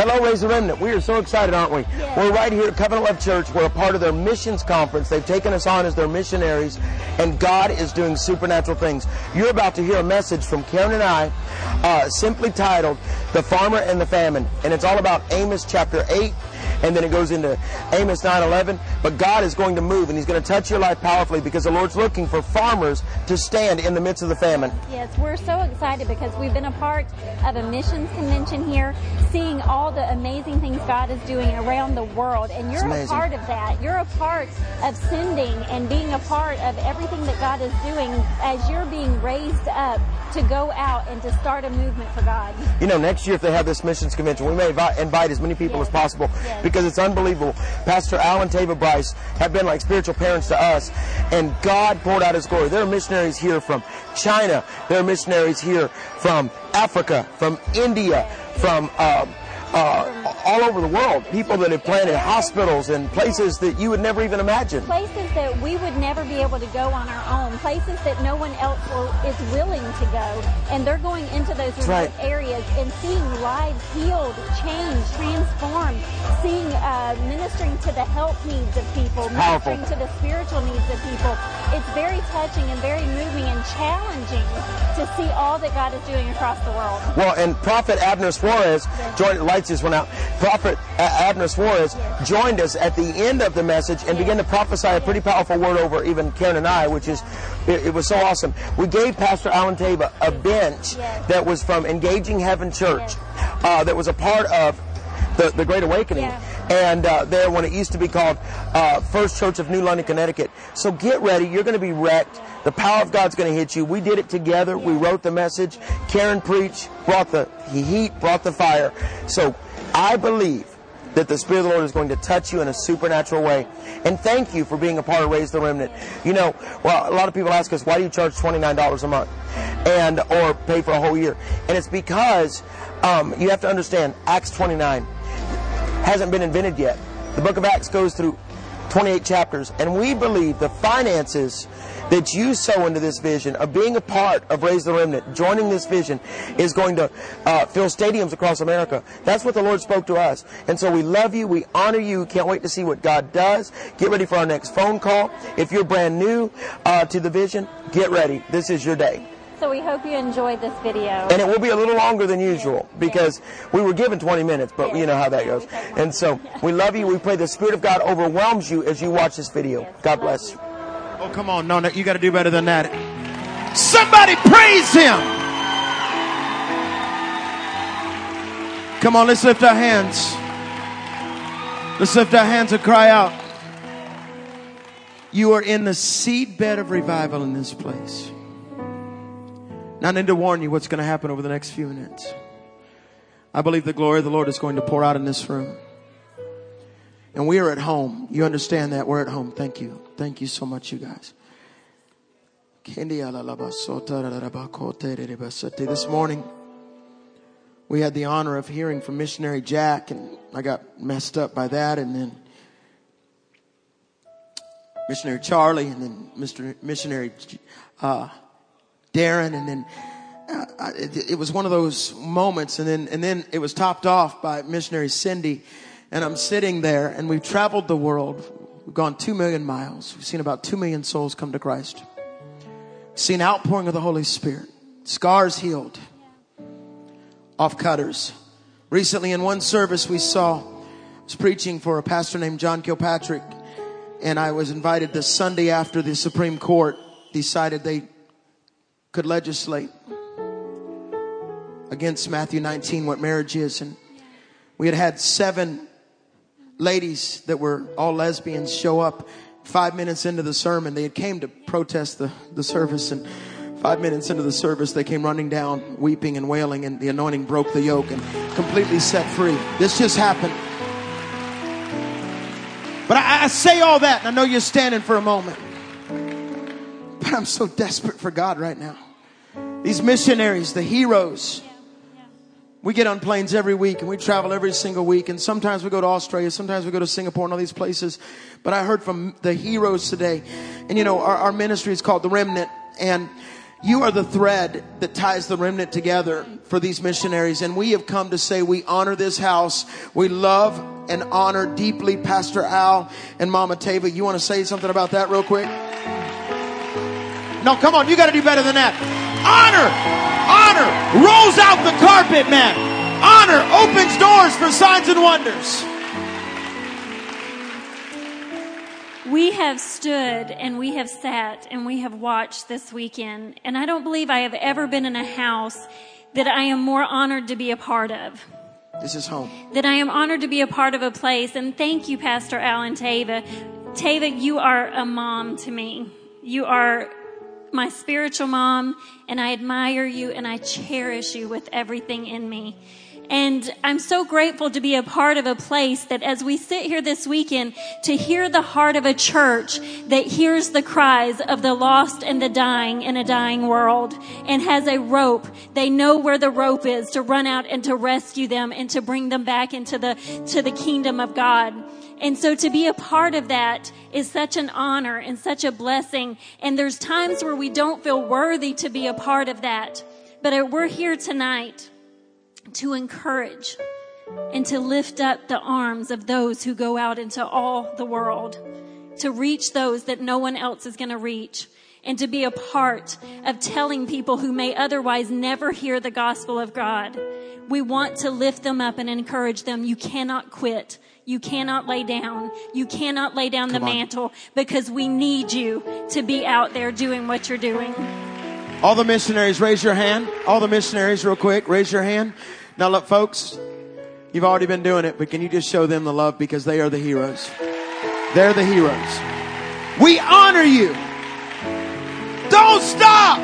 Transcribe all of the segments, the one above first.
Hello, Raise the Remnant. We are so excited, aren't we? Yes. We're right here at Covenant Love Church. We're a part of their missions conference. They've taken us on as their missionaries, and God is doing supernatural things. You're about to hear a message from Karen and I, uh, simply titled The Farmer and the Famine. And it's all about Amos chapter 8 and then it goes into Amos 9:11. But God is going to move, and He's going to touch your life powerfully because the Lord's looking for farmers to stand in the midst of the famine. Yes, we're so excited because we've been a part of a missions convention here, seeing all the amazing things God is doing around the world, and you're a part of that. You're a part of sending and being a part of everything that God is doing as you're being raised up to go out and to start a movement for God. You know, next year if they have this missions convention, we may invite, as many people Yes. as possible Yes. Because it's unbelievable. Pastor Al and Tava Bryce have been like spiritual parents to us, and God poured out His glory. There are missionaries here from China. There are missionaries here from Africa, from India, from um, uh, all over the world. People that have planted hospitals and places that you would never even imagine. places that we would never be able to go on our own, places that no one else will, is willing to go, and they're going into those remote right. areas and seeing lives healed, changed, transformed, seeing uh, ministering to the health needs of people, powerful. ministering to the spiritual needs of people. It's very touching and very moving and challenging to see all that God is doing across the world. Well, and Prophet Abner Suarez joined. The lights just went out. Prophet Abner Suarez joined us at the end of the message and began to prophesy a pretty powerful word over even Karen and I, which is it, it was so awesome. We gave Pastor Al and Tava a bench that was from Engaging Heaven Church, uh, that was a part of the, the Great Awakening. Yeah. And uh, there, when it used to be called uh, First Church of New London, Connecticut. So get ready. You're going to be wrecked. The power of God's going to hit you. We did it together. We wrote the message. Karen preached, brought the heat, brought the fire. So I believe that the Spirit of the Lord is going to touch you in a supernatural way. And thank you for being a part of Raise the Remnant. You know, well, a lot of people ask us, why do you charge $29 a month? And, or pay for a whole year? And it's because, um, you have to understand, Acts 29 hasn't been invented yet. The book of Acts goes through 28 chapters, and we believe the finances that you sow into this vision of being a part of Raise the Remnant, joining this vision, is going to uh, fill stadiums across America. That's what the Lord spoke to us. And so we love you, we honor you, can't wait to see what God does. Get ready for our next phone call. If you're brand new uh, to the vision, get ready. This is your day. So we hope you enjoyed this video. And it will be a little longer than usual because we were given 20 minutes, but you know how that goes. And so we love you. We pray the Spirit of God overwhelms you as you watch this video. God bless. Oh, come on. No, no, you got to do better than that. Somebody praise him. Come on, let's lift our hands. Let's lift our hands and cry out. You are in the seedbed of revival in this place. Now, I need to warn you what's going to happen over the next few minutes. I believe the glory of the Lord is going to pour out in this room. And we are at home. You understand that? We're at home. Thank you. Thank you so much, you guys. This morning, we had the honor of hearing from Missionary Jack, and I got messed up by that, and then Missionary Charlie, and then Mr. Missionary uh, Darren, and then uh, it, it was one of those moments, and then and then it was topped off by Missionary Cindy, and I'm sitting there, and we've traveled the world, we've gone two million miles, we've seen about two million souls come to Christ, seen outpouring of the Holy Spirit, scars healed, off cutters. Recently, in one service, we saw I was preaching for a pastor named John Kilpatrick, and I was invited the Sunday after the Supreme Court decided they could legislate against Matthew 19, what marriage is. And we had had seven ladies that were all lesbians show up five minutes into the sermon. They had came to protest the, the service and five minutes into the service, they came running down, weeping and wailing and the anointing broke the yoke and completely set free. This just happened. But I, I say all that and I know you're standing for a moment. But I'm so desperate for God right now. These missionaries, the heroes, we get on planes every week and we travel every single week. And sometimes we go to Australia, sometimes we go to Singapore and all these places. But I heard from the heroes today. And you know, our, our ministry is called The Remnant. And You are the thread that ties the remnant together for these missionaries. And we have come to say we honor this house. We love and honor deeply Pastor Al and Mama Tava. You want to say something about that real quick? No, come on. You got to do better than that. Honor, honor rolls out the carpet, man. Honor opens doors for signs and wonders. We have stood and we have sat and we have watched this weekend, and I don't believe I have ever been in a house that I am more honored to be a part of. This is home. That I am honored to be a part of a place, and thank you, Pastor Al and Tava. Tava, you are a mom to me. You are my spiritual mom, and I admire you and I cherish you with everything in me. And I'm so grateful to be a part of a place that as we sit here this weekend to hear the heart of a church that hears the cries of the lost and the dying in a dying world and has a rope. They know where the rope is to run out and to rescue them and to bring them back into the, to the kingdom of God. And so to be a part of that is such an honor and such a blessing. And there's times where we don't feel worthy to be a part of that. But we're here tonight to encourage and to lift up the arms of those who go out into all the world, to reach those that no one else is going to reach, and to be a part of telling people who may otherwise never hear the gospel of God. We want to lift them up and encourage them. You cannot quit. You cannot lay down. You cannot lay down Come the on. mantle because we need you to be out there doing what you're doing. All the missionaries, raise your hand. All the missionaries, real quick, raise your hand. Now, look, folks, you've already been doing it, but can you just show them the love because they are the heroes? They're the heroes. We honor you. Don't stop.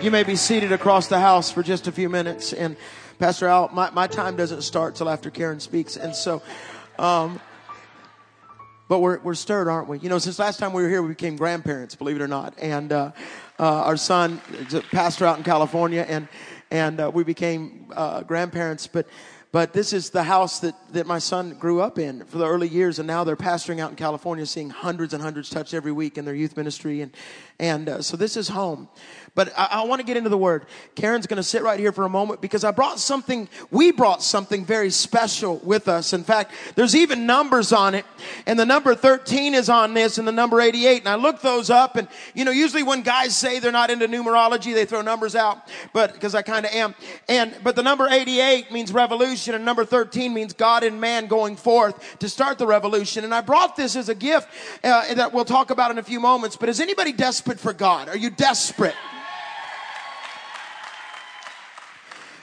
You may be seated across the house for just a few minutes. And Pastor Al, my, my time doesn't start till after Karen speaks. And so, um, but we're, we're stirred, aren't we? You know, since last time we were here, we became grandparents, believe it or not. And uh, uh, our son is a pastor out in California, and, and uh, we became uh, grandparents. But but this is the house that, that my son grew up in for the early years, and now they're pastoring out in California, seeing hundreds and hundreds touched every week in their youth ministry. And, and uh, so this is home. But I, I want to get into the word. Karen's going to sit right here for a moment because I brought something, we brought something very special with us. In fact, there's even numbers on it. And the number 13 is on this and the number 88. And I looked those up and, you know, usually when guys say they're not into numerology, they throw numbers out, but because I kind of am. And, but the number 88 means revolution and number 13 means God and man going forth to start the revolution. And I brought this as a gift uh, that we'll talk about in a few moments. But is anybody desperate for God? Are you desperate?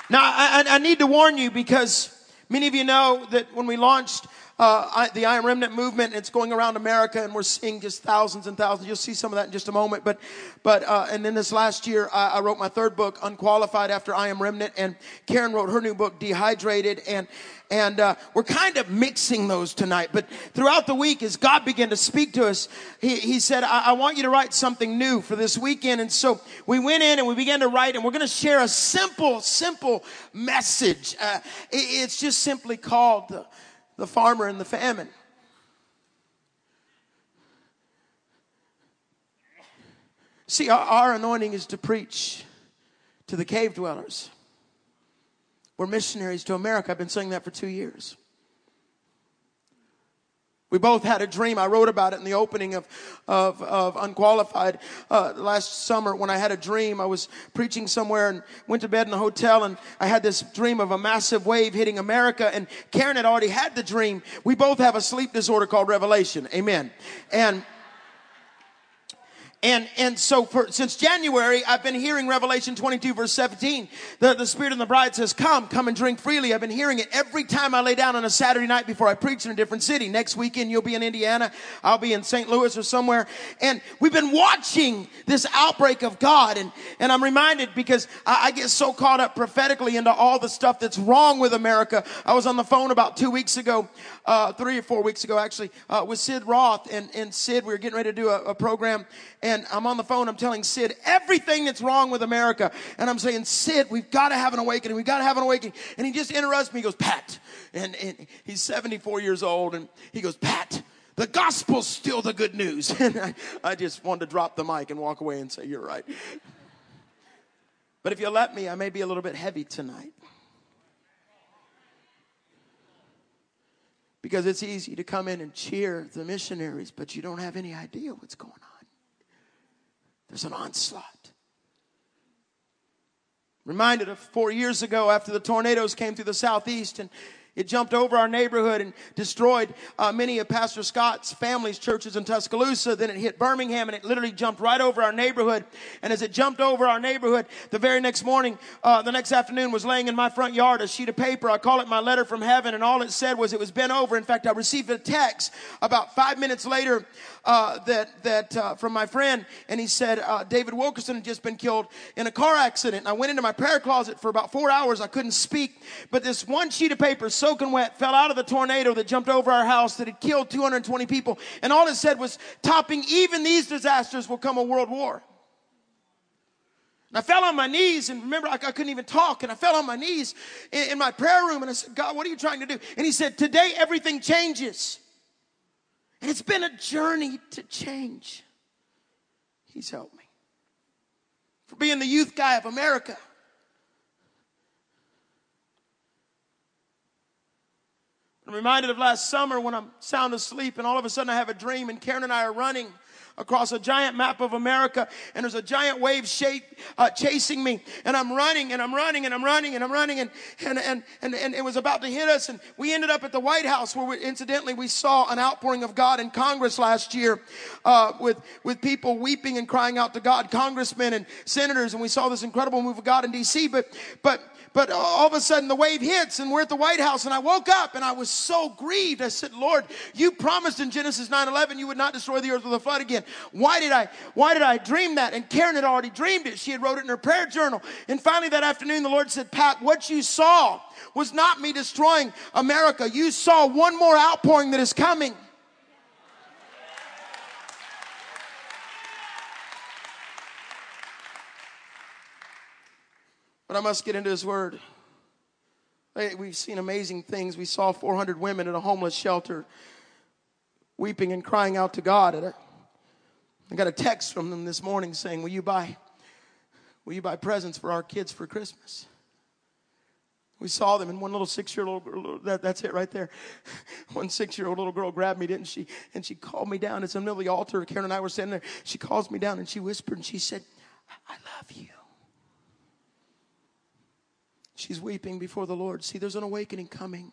Now, I, I, need to warn you because many of you know that when we launched uh, the I Am Remnant movement, it's going around America, and we're seeing just thousands and thousands. You'll see some of that in just a moment. But, but, uh, and then this last year, I, I, wrote my third book, Unqualified, after I Am Remnant, and Karen wrote her new book, Dehydrated, and and uh, we're kind of mixing those tonight. But throughout the week, as God began to speak to us, He, he said, I, I want you to write something new for this weekend. And so we went in and we began to write, and we're going to share a simple, simple message. Uh, it, it's just simply called the Farmer and the Famine. See, our, our anointing is to preach to the cave dwellers. We're missionaries to America. I've been saying that for two years. We both had a dream. I wrote about it in the opening of, of, of Unqualified uh, last summer when I had a dream. I was preaching somewhere and went to bed in a hotel and I had this dream of a massive wave hitting America and Karen had already had the dream. We both have a sleep disorder called revelation. Amen. And and, and so for, since January, I've been hearing Revelation 22 verse 17. The, the Spirit and the bride says, come, come and drink freely. I've been hearing it every time I lay down on a Saturday night before I preach in a different city. Next weekend, you'll be in Indiana. I'll be in St. Louis or somewhere. And we've been watching this outbreak of God. And, and I'm reminded because I, I get so caught up prophetically into all the stuff that's wrong with America. I was on the phone about two weeks ago, uh, three or four weeks ago actually, uh, with Sid Roth. And, and Sid, we were getting ready to do a, a program and I'm on the phone, I'm telling Sid everything that's wrong with America. And I'm saying, Sid, we've got to have an awakening. We've got to have an awakening. And he just interrupts me. He goes, Pat. And, and he's 74 years old. And he goes, Pat, The gospel's still the good news. And I, I just wanted to drop the mic and walk away and say, You're right. But if you let me, I may be a little bit heavy tonight. Because it's easy to come in and cheer the missionaries, but you don't have any idea what's going on. There's an onslaught. Reminded of four years ago after the tornadoes came through the southeast and it jumped over our neighborhood and destroyed uh, many of Pastor Scott's family's churches in Tuscaloosa. Then it hit Birmingham and it literally jumped right over our neighborhood. And as it jumped over our neighborhood, the very next morning, uh, the next afternoon was laying in my front yard a sheet of paper. I call it my letter from heaven. And all it said was it was bent over. In fact, I received a text about five minutes later uh, that that uh, from my friend, and he said uh, David Wilkerson had just been killed in a car accident. And I went into my prayer closet for about four hours. I couldn't speak, but this one sheet of paper, soaking wet, fell out of the tornado that jumped over our house that had killed 220 people. And all it said was, "Topping even these disasters will come a world war." And I fell on my knees, and remember, I, I couldn't even talk, and I fell on my knees in, in my prayer room, and I said, God, what are you trying to do? And he said, Today everything changes. And it's been a journey to change. He's helped me. For being the youth guy of America. I'm reminded of last summer when I'm sound asleep and all of a sudden I have a dream and Karen and I are running across a giant map of America and there's a giant wave shape uh, chasing me and I'm running and I'm running and I'm running and I'm running and, and, and, and, and it was about to hit us and we ended up at the White House where we, incidentally we saw an outpouring of God in Congress last year uh, with, with people weeping and crying out to God, congressmen and senators and we saw this incredible move of God in DC but, but but all of a sudden the wave hits and we're at the White House and I woke up and I was so grieved. I said, Lord, you promised in Genesis 9:11 you would not destroy the earth with a flood again. Why did I why did I dream that? And Karen had already dreamed it. She had wrote it in her prayer journal. And finally that afternoon the Lord said, Pat, what you saw was not me destroying America. You saw one more outpouring that is coming. But I must get into his word. We've seen amazing things. We saw 400 women in a homeless shelter weeping and crying out to God. I got a text from them this morning saying, Will you buy, will you buy presents for our kids for Christmas? We saw them, and one little six-year-old girl, that, that's it right there. One six-year-old little girl grabbed me, didn't she? And she called me down. It's in the middle of the altar. Karen and I were sitting there. She calls me down, and she whispered, and she said, I love you. She's weeping before the Lord. See, there's an awakening coming.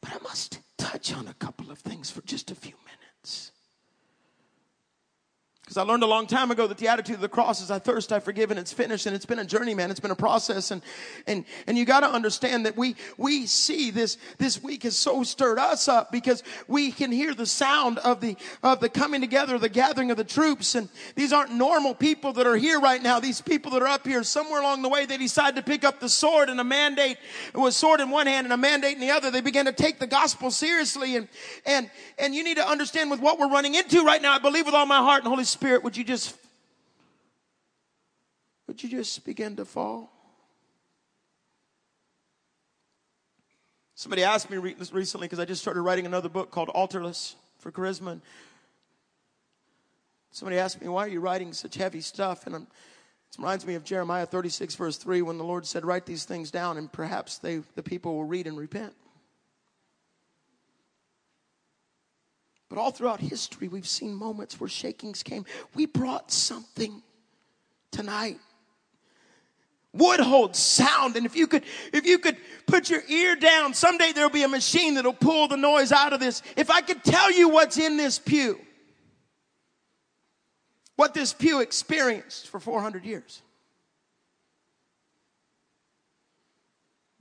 But I must touch on a couple of things for just a few minutes. Because I learned a long time ago that the attitude of the cross is I thirst, I forgive, and it's finished. And it's been a journey, man. It's been a process. And, and, and you got to understand that we, we see this, this week has so stirred us up because we can hear the sound of the, of the coming together, the gathering of the troops. And these aren't normal people that are here right now. These people that are up here, somewhere along the way, they decide to pick up the sword and a mandate. It was sword in one hand and a mandate in the other. They began to take the gospel seriously. And, and, and you need to understand with what we're running into right now. I believe with all my heart and Holy Spirit, would you just would you just begin to fall? Somebody asked me recently because I just started writing another book called Altarless for Charisma. And somebody asked me, Why are you writing such heavy stuff? And I'm, it reminds me of Jeremiah 36, verse 3, when the Lord said, Write these things down, and perhaps they, the people will read and repent. But all throughout history, we've seen moments where shakings came. We brought something tonight. Wood holds sound, and if you could, if you could put your ear down, someday there'll be a machine that'll pull the noise out of this. If I could tell you what's in this pew, what this pew experienced for 400 years.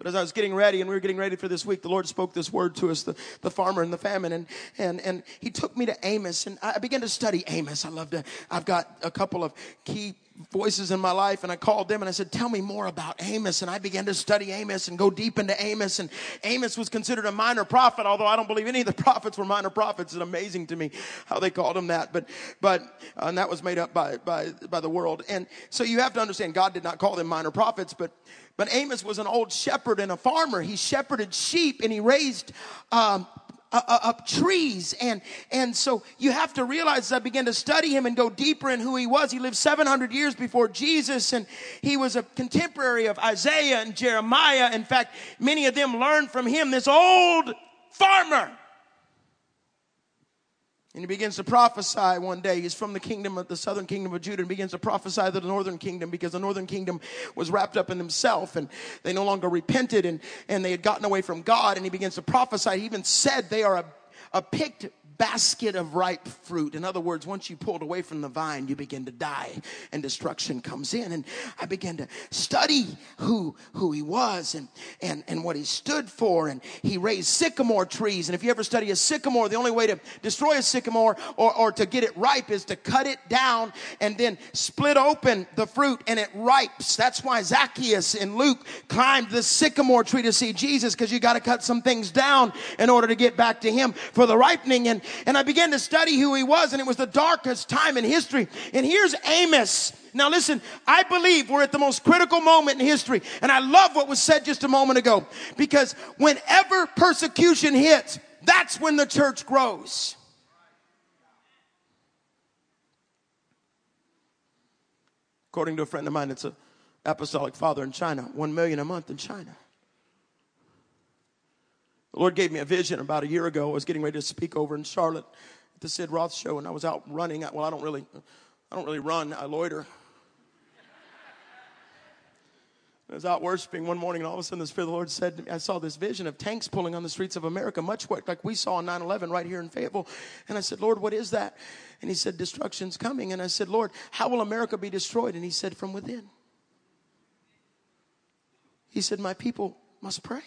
But as I was getting ready and we were getting ready for this week, the Lord spoke this word to us, the, the farmer and the famine. And, and, and he took me to Amos and I began to study Amos. I love to, I've got a couple of key voices in my life and I called them and I said, tell me more about Amos. And I began to study Amos and go deep into Amos. And Amos was considered a minor prophet, although I don't believe any of the prophets were minor prophets. It's amazing to me how they called him that. But, but, uh, and that was made up by, by, by the world. And so you have to understand God did not call them minor prophets, but, but Amos was an old shepherd and a farmer. He shepherded sheep and he raised um, Uh, uh, up trees. And, and so you have to realize as I began to study him and go deeper in who he was, he lived 700 years before Jesus and he was a contemporary of Isaiah and Jeremiah. In fact, many of them learned from him, this old farmer. And he begins to prophesy one day. He's from the kingdom of the southern kingdom of Judah and begins to prophesy to the northern kingdom because the northern kingdom was wrapped up in himself and they no longer repented and, and they had gotten away from God. And he begins to prophesy. He even said they are a, a picked basket of ripe fruit. In other words, once you pulled away from the vine, you begin to die and destruction comes in. And I began to study who, who he was and, and, and what he stood for. And he raised sycamore trees. And if you ever study a sycamore, the only way to destroy a sycamore or, or to get it ripe is to cut it down and then split open the fruit and it ripes. That's why Zacchaeus in Luke climbed the sycamore tree to see Jesus because you got to cut some things down in order to get back to him for the ripening. And and I began to study who he was, and it was the darkest time in history. And here's Amos. Now listen, I believe we're at the most critical moment in history. And I love what was said just a moment ago. Because whenever persecution hits, that's when the church grows. According to a friend of mine, it's an apostolic father in China, one million a month in China. The Lord gave me a vision about a year ago. I was getting ready to speak over in Charlotte at the Sid Roth show, and I was out running. Well, I don't really, I don't really run. I loiter. I was out worshiping one morning, and all of a sudden, the Spirit of the Lord said to me, I saw this vision of tanks pulling on the streets of America, much like we saw on 9 11 right here in Fayetteville. And I said, Lord, what is that? And He said, Destruction's coming. And I said, Lord, how will America be destroyed? And He said, From within. He said, My people must pray.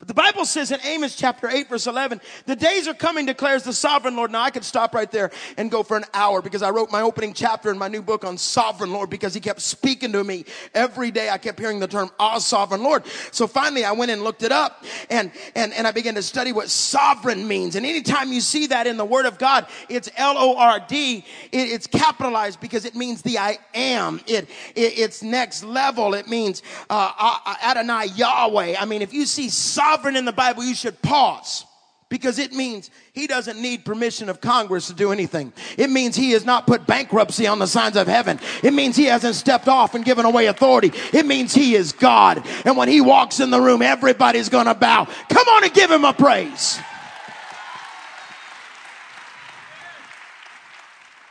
But the Bible says in Amos chapter 8 verse 11, the days are coming declares the sovereign Lord. Now I could stop right there and go for an hour because I wrote my opening chapter in my new book on sovereign Lord because he kept speaking to me every day. I kept hearing the term ah sovereign Lord. So finally I went and looked it up and, and, and I began to study what sovereign means. And anytime you see that in the word of God, it's L-O-R-D. It, it's capitalized because it means the I am. It, it it's next level. It means, uh, uh Adonai Yahweh. I mean, if you see sovereign sovereign in the Bible, you should pause because it means he doesn't need permission of Congress to do anything. It means he has not put bankruptcy on the signs of heaven. It means he hasn't stepped off and given away authority. It means he is God. And when he walks in the room, everybody's going to bow. Come on and give him a praise.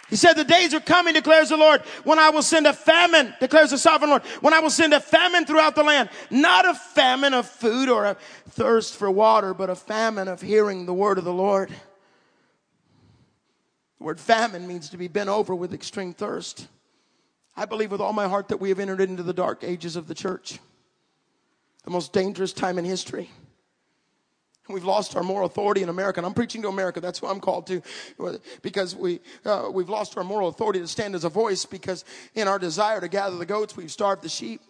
He said, The days are coming, declares the Lord, when I will send a famine, declares the sovereign Lord, when I will send a famine throughout the land. Not a famine of food or a thirst for water, but a famine of hearing the word of the Lord. The word famine means to be bent over with extreme thirst. I believe with all my heart that we have entered into the dark ages of the church, the most dangerous time in history. We've lost our moral authority in America, and I'm preaching to America. That's who I'm called to, because we uh, we've lost our moral authority to stand as a voice. Because in our desire to gather the goats, we've starved the sheep,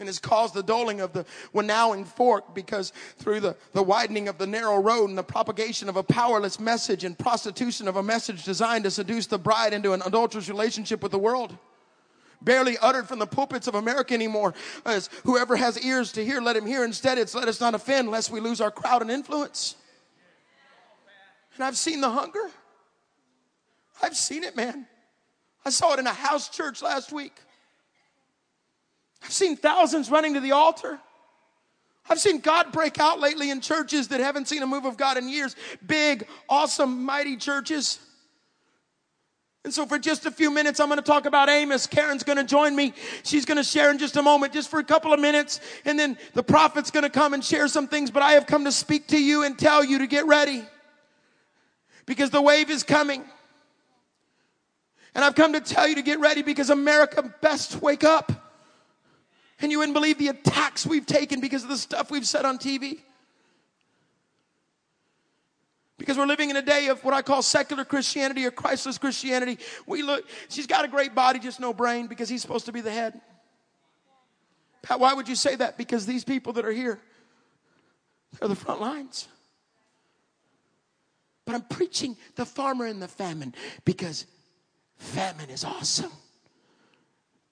and it's caused the doling of the winnowing fork. Because through the the widening of the narrow road and the propagation of a powerless message and prostitution of a message designed to seduce the bride into an adulterous relationship with the world barely uttered from the pulpits of America anymore. As whoever has ears to hear, let him hear. Instead, it's let us not offend lest we lose our crowd and influence. And I've seen the hunger. I've seen it, man. I saw it in a house church last week. I've seen thousands running to the altar. I've seen God break out lately in churches that haven't seen a move of God in years. Big, awesome, mighty churches. And so, for just a few minutes, I'm going to talk about Amos. Karen's going to join me. She's going to share in just a moment, just for a couple of minutes. And then the prophet's going to come and share some things. But I have come to speak to you and tell you to get ready because the wave is coming. And I've come to tell you to get ready because America best wake up. And you wouldn't believe the attacks we've taken because of the stuff we've said on TV. Because we're living in a day of what I call secular Christianity or Christless Christianity. We look, she's got a great body, just no brain, because he's supposed to be the head. Pat, Why would you say that? Because these people that are here they're the front lines. But I'm preaching the farmer and the famine because famine is awesome.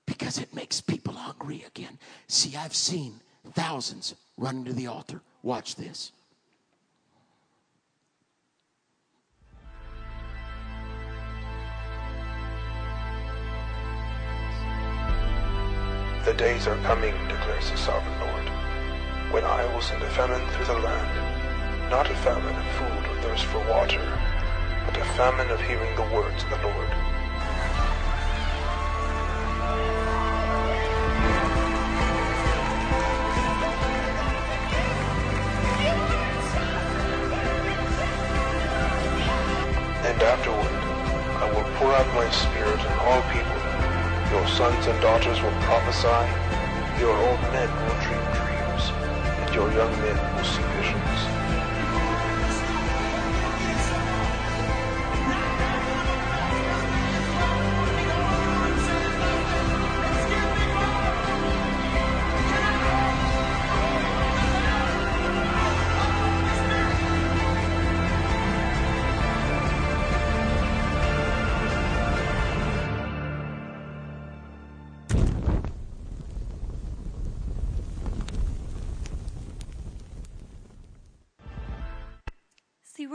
Because it makes people hungry again. See, I've seen thousands running to the altar. Watch this. The days are coming, declares the sovereign Lord, when I will send a famine through the land, not a famine of food or thirst for water, but a famine of hearing the words of the Lord. And afterward, I will pour out my spirit on all people. Your sons and daughters will prophesy, your old men will dream dreams, and your young men will see visions.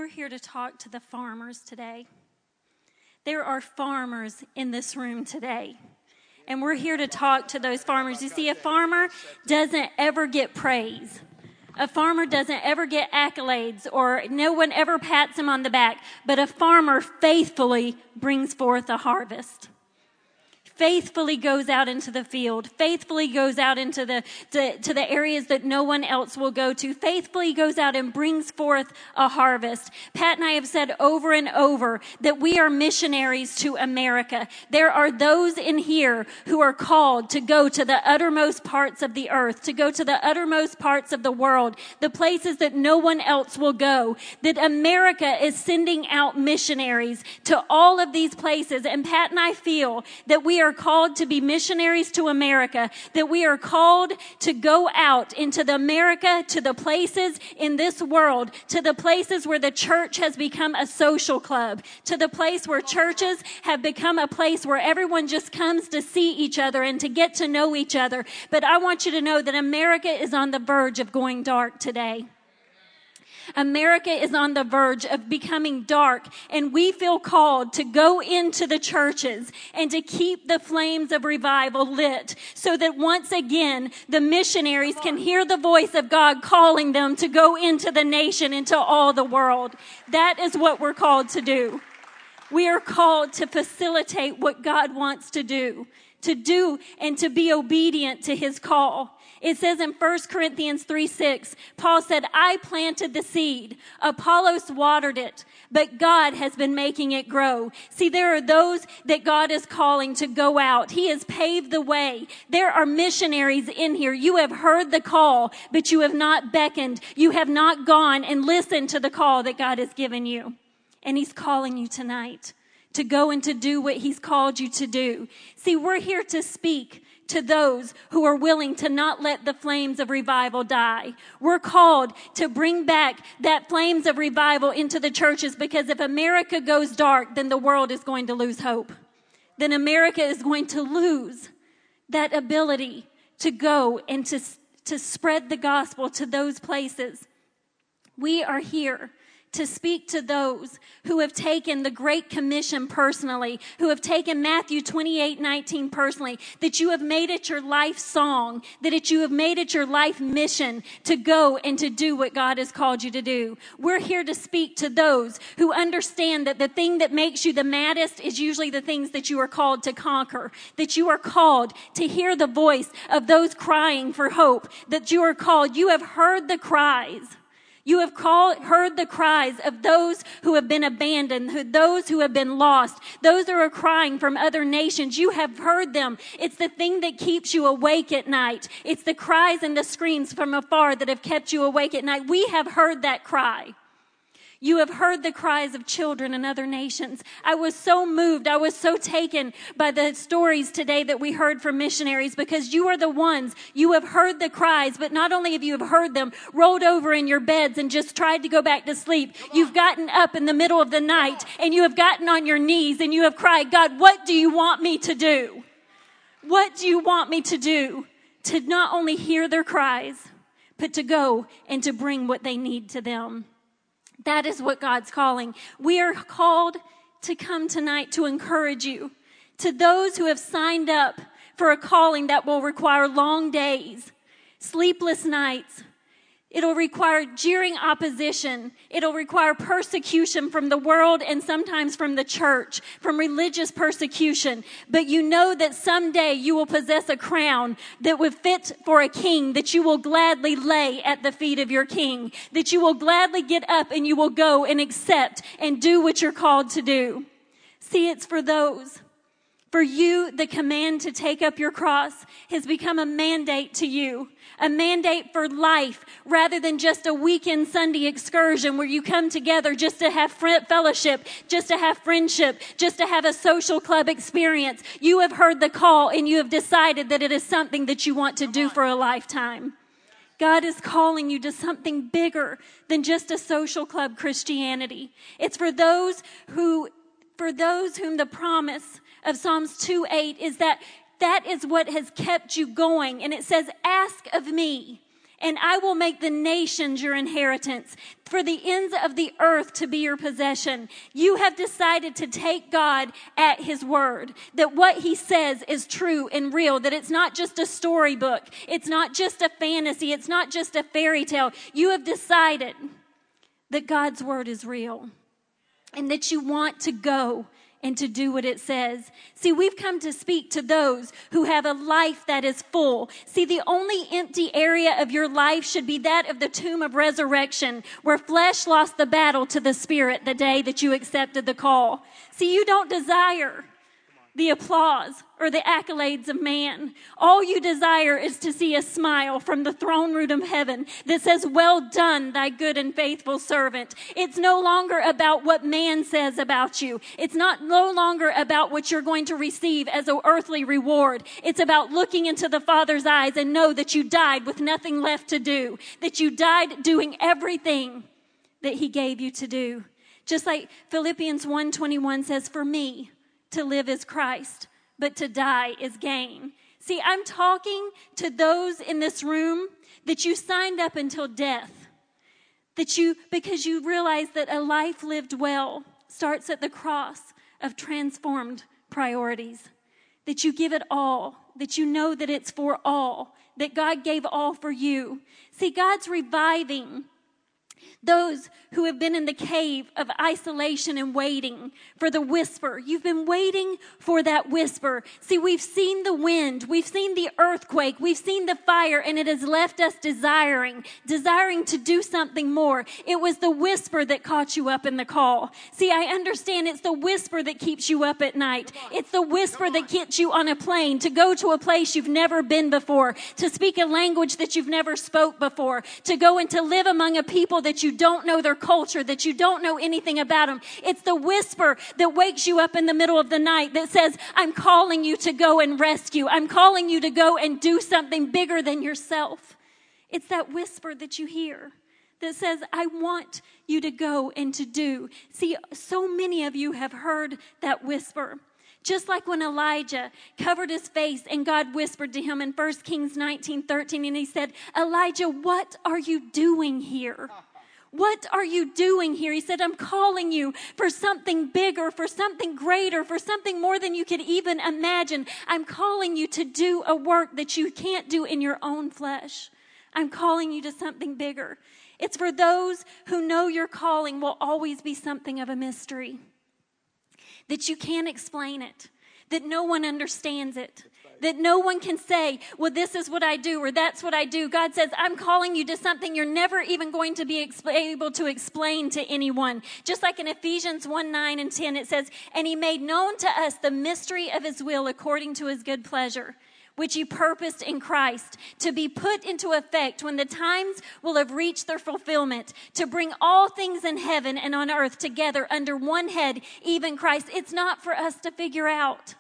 We're here to talk to the farmers today. There are farmers in this room today. And we're here to talk to those farmers. You see, a farmer doesn't ever get praise. A farmer doesn't ever get accolades or no one ever pats him on the back, but a farmer faithfully brings forth a harvest faithfully goes out into the field, faithfully goes out into the, to, to the areas that no one else will go to, faithfully goes out and brings forth a harvest. Pat and I have said over and over that we are missionaries to America. There are those in here who are called to go to the uttermost parts of the earth, to go to the uttermost parts of the world, the places that no one else will go, that America is sending out missionaries to all of these places. And Pat and I feel that we are called to be missionaries to America, that we are called to go out into the America, to the places in this world, to the places where the church has become a social club, to the place where churches have become a place where everyone just comes to see each other and to get to know each other. But I want you to know that America is on the verge of going dark today. America is on the verge of becoming dark and we feel called to go into the churches and to keep the flames of revival lit so that once again the missionaries can hear the voice of God calling them to go into the nation, into all the world. That is what we're called to do. We are called to facilitate what God wants to do, to do and to be obedient to his call. It says in 1 Corinthians 3 6, Paul said, I planted the seed, Apollos watered it, but God has been making it grow. See, there are those that God is calling to go out. He has paved the way. There are missionaries in here. You have heard the call, but you have not beckoned. You have not gone and listened to the call that God has given you. And He's calling you tonight to go and to do what He's called you to do. See, we're here to speak to those who are willing to not let the flames of revival die. We're called to bring back that flames of revival into the churches because if America goes dark, then the world is going to lose hope. Then America is going to lose that ability to go and to, to spread the gospel to those places. We are here to speak to those who have taken the Great Commission personally, who have taken Matthew 28 19 personally, that you have made it your life song, that it, you have made it your life mission to go and to do what God has called you to do. We're here to speak to those who understand that the thing that makes you the maddest is usually the things that you are called to conquer, that you are called to hear the voice of those crying for hope, that you are called, you have heard the cries you have called, heard the cries of those who have been abandoned, who, those who have been lost, those who are crying from other nations. You have heard them. It's the thing that keeps you awake at night. It's the cries and the screams from afar that have kept you awake at night. We have heard that cry. You have heard the cries of children in other nations. I was so moved. I was so taken by the stories today that we heard from missionaries because you are the ones, you have heard the cries, but not only have you have heard them, rolled over in your beds and just tried to go back to sleep. You've gotten up in the middle of the night and you have gotten on your knees and you have cried, God, what do you want me to do? What do you want me to do? to not only hear their cries, but to go and to bring what they need to them. That is what God's calling. We are called to come tonight to encourage you. To those who have signed up for a calling that will require long days, sleepless nights, It'll require jeering opposition. It'll require persecution from the world and sometimes from the church, from religious persecution. But you know that someday you will possess a crown that would fit for a king, that you will gladly lay at the feet of your king, that you will gladly get up and you will go and accept and do what you're called to do. See, it's for those. For you, the command to take up your cross has become a mandate to you a mandate for life rather than just a weekend Sunday excursion where you come together just to have fellowship, just to have friendship, just to have a social club experience. You have heard the call and you have decided that it is something that you want to do for a lifetime. God is calling you to something bigger than just a social club Christianity. It's for those who, for those whom the promise of Psalms 2 8 is that that is what has kept you going. And it says, ask of me and I will make the nations your inheritance, for the ends of the earth to be your possession. You have decided to take God at His word, that what He says is true and real, that it's not just a storybook, it's not just a fantasy, it's not just a fairy tale. You have decided that God's word is real and that you want to go and to do what it says. See, we've come to speak to those who have a life that is full. See, the only empty area of your life should be that of the tomb of resurrection, where flesh lost the battle to the spirit the day that you accepted the call. See, you don't desire the applause or the accolades of man. All you desire is to see a smile from the throne room of heaven that says, well done, thy good and faithful servant. It's no longer about what man says about you. It's not no longer about what you're going to receive as an earthly reward. It's about looking into the Father's eyes and know that you died with nothing left to do, that you died doing everything that he gave you to do. Just like Philippians 1:21 says, for me, to live is Christ, but to die is gain. See, I'm talking to those in this room that you signed up until death. That you, because you realize that a life lived well starts at the cross of transformed priorities. That you give it all. That you know that it's for all. That God gave all for you. See, God's reviving those who have been in the cave of isolation and waiting for the whisper. You've been waiting for that whisper. See, we've seen the wind, we've seen the earthquake, we've seen the fire, and it has left us desiring, desiring to do something more. It was the whisper that caught you up in the call. See, I understand it's the whisper that keeps you up at night. It's the whisper that gets you on a plane to go to a place you've never been before, to speak a language that you've never spoke before, to go and to live among a people that you don't know their culture, that you don't know anything about them. It's the whisper that wakes you up in the middle of the night that says, I'm calling you to go and rescue. I'm calling you to go and do something bigger than yourself. It's that whisper that you hear that says, I want you to go and to do. See, so many of you have heard that whisper. Just like when Elijah covered his face and God whispered to him in 1 Kings 19 13, and he said, Elijah, what are you doing here? What are you doing here? He said, I'm calling you for something bigger, for something greater, for something more than you could even imagine. I'm calling you to do a work that you can't do in your own flesh. I'm calling you to something bigger. It's for those who know your calling will always be something of a mystery, that you can't explain it, that no one understands it that no one can say, well, this is what I do or that's what I do. God says, I'm calling you to something you're never even going to be able to explain to anyone. Just like in Ephesians 1 9 and 10, it says, and he made known to us the mystery of his will according to his good pleasure which he purposed in Christ to be put into effect when the times will have reached their fulfillment, to bring all things in heaven and on earth together under one head, even Christ. It's not for us to figure out.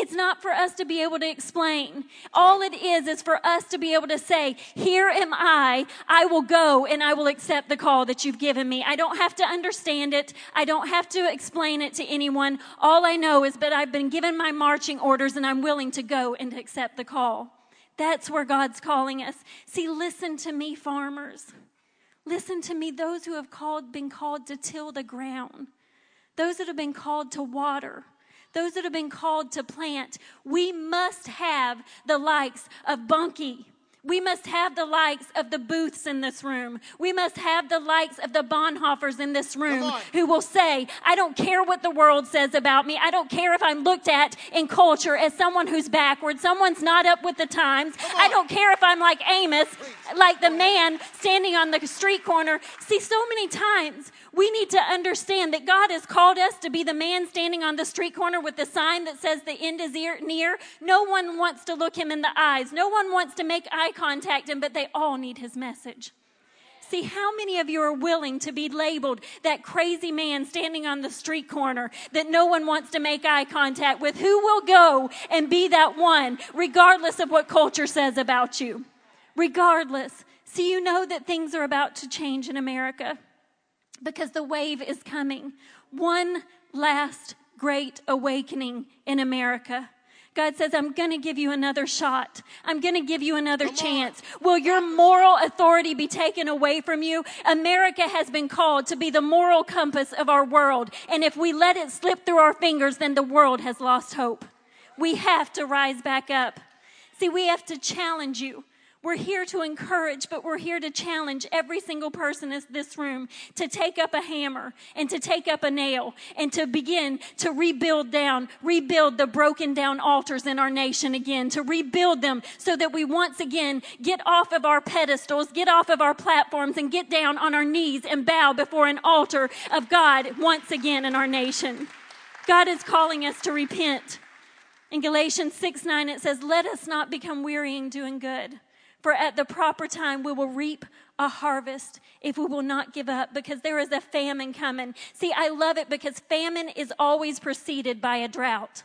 It's not for us to be able to explain. All it is is for us to be able to say, Here am I. I will go and I will accept the call that you've given me. I don't have to understand it. I don't have to explain it to anyone. All I know is that I've been given my marching orders and I'm willing to go and accept the call. That's where God's calling us. See, listen to me, farmers. Listen to me, those who have called, been called to till the ground, those that have been called to water, those that have been called to plant. We must have the likes of Bunky we must have the likes of the Booths in this room. We must have the likes of the Bonhoeffers in this room who will say, I don't care what the world says about me. I don't care if I'm looked at in culture as someone who's backward, someone's not up with the times. I don't care if I'm like Amos, like the man standing on the street corner. See, so many times we need to understand that God has called us to be the man standing on the street corner with the sign that says the end is near. No one wants to look him in the eyes. No one wants to make eye contact him, but they all need his message. See, how many of you are willing to be labeled that crazy man standing on the street corner that no one wants to make eye contact with? Who will go and be that one, regardless of what culture says about you? Regardless. See, you know that things are about to change in America because the wave is coming. One last great awakening in America. God says, I'm going to give you another shot. I'm going to give you another Come chance. On. Will your moral authority be taken away from you? America has been called to be the moral compass of our world. And if we let it slip through our fingers, then the world has lost hope. We have to rise back up. See, we have to challenge you. We're here to encourage, but we're here to challenge every single person in this room to take up a hammer and to take up a nail and to begin to rebuild down, rebuild the broken down altars in our nation again, to rebuild them so that we once again get off of our pedestals, get off of our platforms, and get down on our knees and bow before an altar of God once again in our nation. God is calling us to repent. In Galatians 6 9, it says, Let us not become weary in doing good. For at the proper time, we will reap a harvest if we will not give up because there is a famine coming. See, I love it because famine is always preceded by a drought.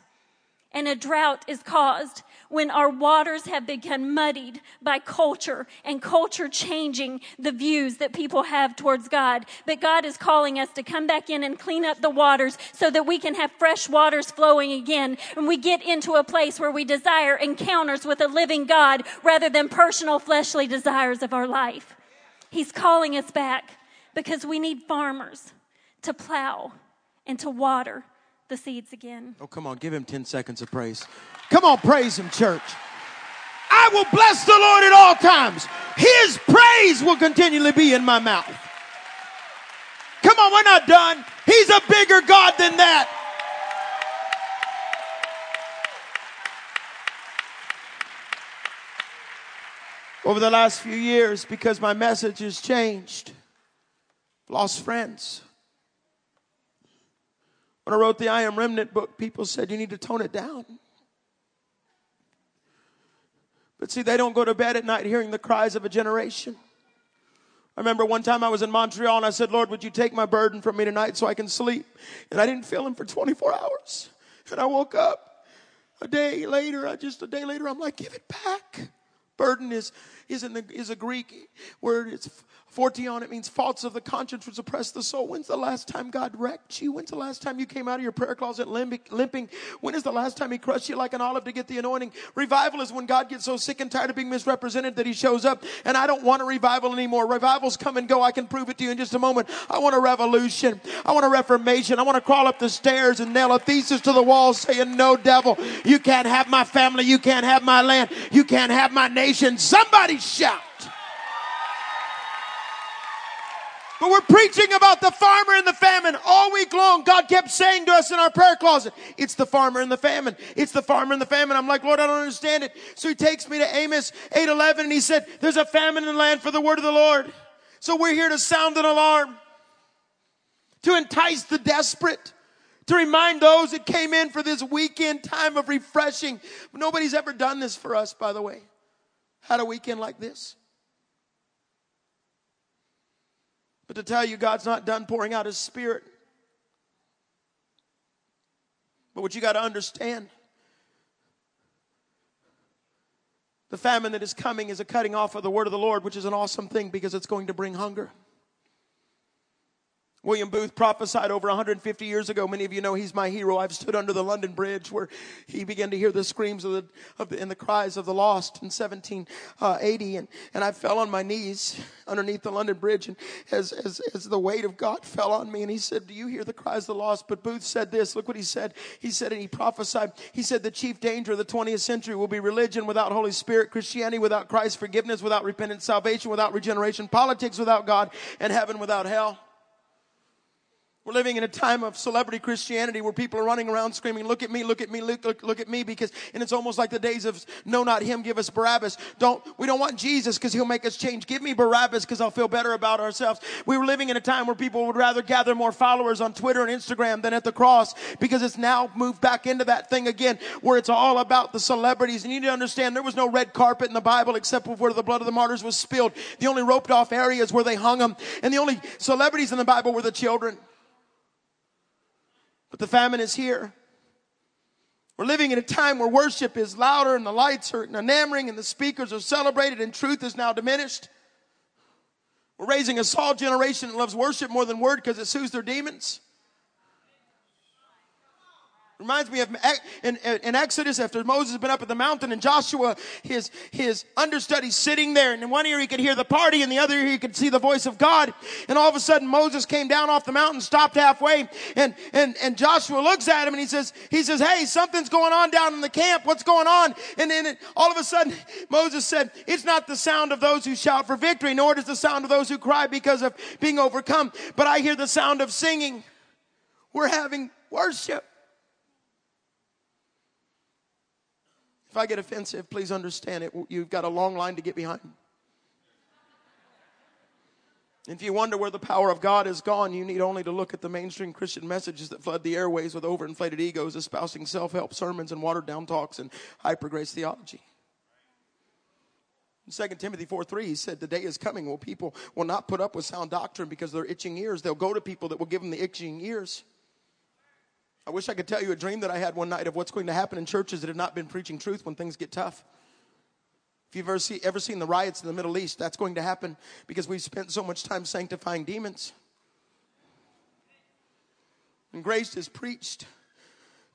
And a drought is caused when our waters have become muddied by culture and culture changing the views that people have towards God. But God is calling us to come back in and clean up the waters so that we can have fresh waters flowing again. And we get into a place where we desire encounters with a living God rather than personal fleshly desires of our life. He's calling us back because we need farmers to plow and to water the seeds again. Oh, come on, give him 10 seconds of praise. Come on, praise him, church. I will bless the Lord at all times. His praise will continually be in my mouth. Come on, we're not done. He's a bigger God than that. Over the last few years, because my message has changed, lost friends, when I wrote the I Am Remnant book, people said you need to tone it down. But see, they don't go to bed at night hearing the cries of a generation. I remember one time I was in Montreal and I said, Lord, would you take my burden from me tonight so I can sleep? And I didn't feel him for 24 hours. And I woke up a day later, I just a day later, I'm like, give it back. Burden is, is, in the, is a Greek word. It's Phortion, it means faults of the conscience which oppress the soul. When's the last time God wrecked you? When's the last time you came out of your prayer closet limping? When is the last time He crushed you like an olive to get the anointing? Revival is when God gets so sick and tired of being misrepresented that He shows up. And I don't want a revival anymore. Revivals come and go. I can prove it to you in just a moment. I want a revolution. I want a reformation. I want to crawl up the stairs and nail a thesis to the wall saying, No, devil, you can't have my family. You can't have my land. You can't have my nation. Somebody shout. But we're preaching about the farmer and the famine all week long. God kept saying to us in our prayer closet, it's the farmer and the famine. It's the farmer and the famine. I'm like, Lord, I don't understand it. So he takes me to Amos 8:11 and he said, there's a famine in the land for the word of the Lord. So we're here to sound an alarm, to entice the desperate, to remind those that came in for this weekend time of refreshing. Nobody's ever done this for us, by the way. Had a weekend like this. But to tell you, God's not done pouring out His Spirit. But what you got to understand the famine that is coming is a cutting off of the word of the Lord, which is an awesome thing because it's going to bring hunger. William Booth prophesied over 150 years ago. Many of you know he's my hero. I've stood under the London Bridge where he began to hear the screams of the, of the and the cries of the lost in 1780, and and I fell on my knees underneath the London Bridge, and as as as the weight of God fell on me, and he said, "Do you hear the cries of the lost?" But Booth said this. Look what he said. He said, and he prophesied. He said, "The chief danger of the 20th century will be religion without Holy Spirit, Christianity without Christ, forgiveness without repentance, salvation without regeneration, politics without God, and heaven without hell." We're living in a time of celebrity Christianity where people are running around screaming, look at me, look at me, look, look, look at me, because, and it's almost like the days of, no, not him, give us Barabbas. Don't, we don't want Jesus because he'll make us change. Give me Barabbas because I'll feel better about ourselves. We were living in a time where people would rather gather more followers on Twitter and Instagram than at the cross because it's now moved back into that thing again where it's all about the celebrities. And you need to understand there was no red carpet in the Bible except for where the blood of the martyrs was spilled. The only roped off areas where they hung them. And the only celebrities in the Bible were the children. But the famine is here. We're living in a time where worship is louder and the lights are enamoring and the speakers are celebrated and truth is now diminished. We're raising a Saul generation that loves worship more than word because it soothes their demons. Reminds me of in, in, Exodus after Moses had been up at the mountain and Joshua, his, his understudy sitting there and in one ear he could hear the party and the other ear he could see the voice of God. And all of a sudden Moses came down off the mountain, stopped halfway and, and, and Joshua looks at him and he says, he says, Hey, something's going on down in the camp. What's going on? And then all of a sudden Moses said, it's not the sound of those who shout for victory, nor is the sound of those who cry because of being overcome, but I hear the sound of singing. We're having worship. If I get offensive, please understand it. You've got a long line to get behind. If you wonder where the power of God is gone, you need only to look at the mainstream Christian messages that flood the airways with overinflated egos, espousing self help sermons and watered down talks and hyper grace theology. In 2 Timothy 4 3, he said, The day is coming when people will not put up with sound doctrine because they're itching ears. They'll go to people that will give them the itching ears. I wish I could tell you a dream that I had one night of what's going to happen in churches that have not been preaching truth when things get tough. If you've ever, see, ever seen the riots in the Middle East, that's going to happen because we've spent so much time sanctifying demons. And grace is preached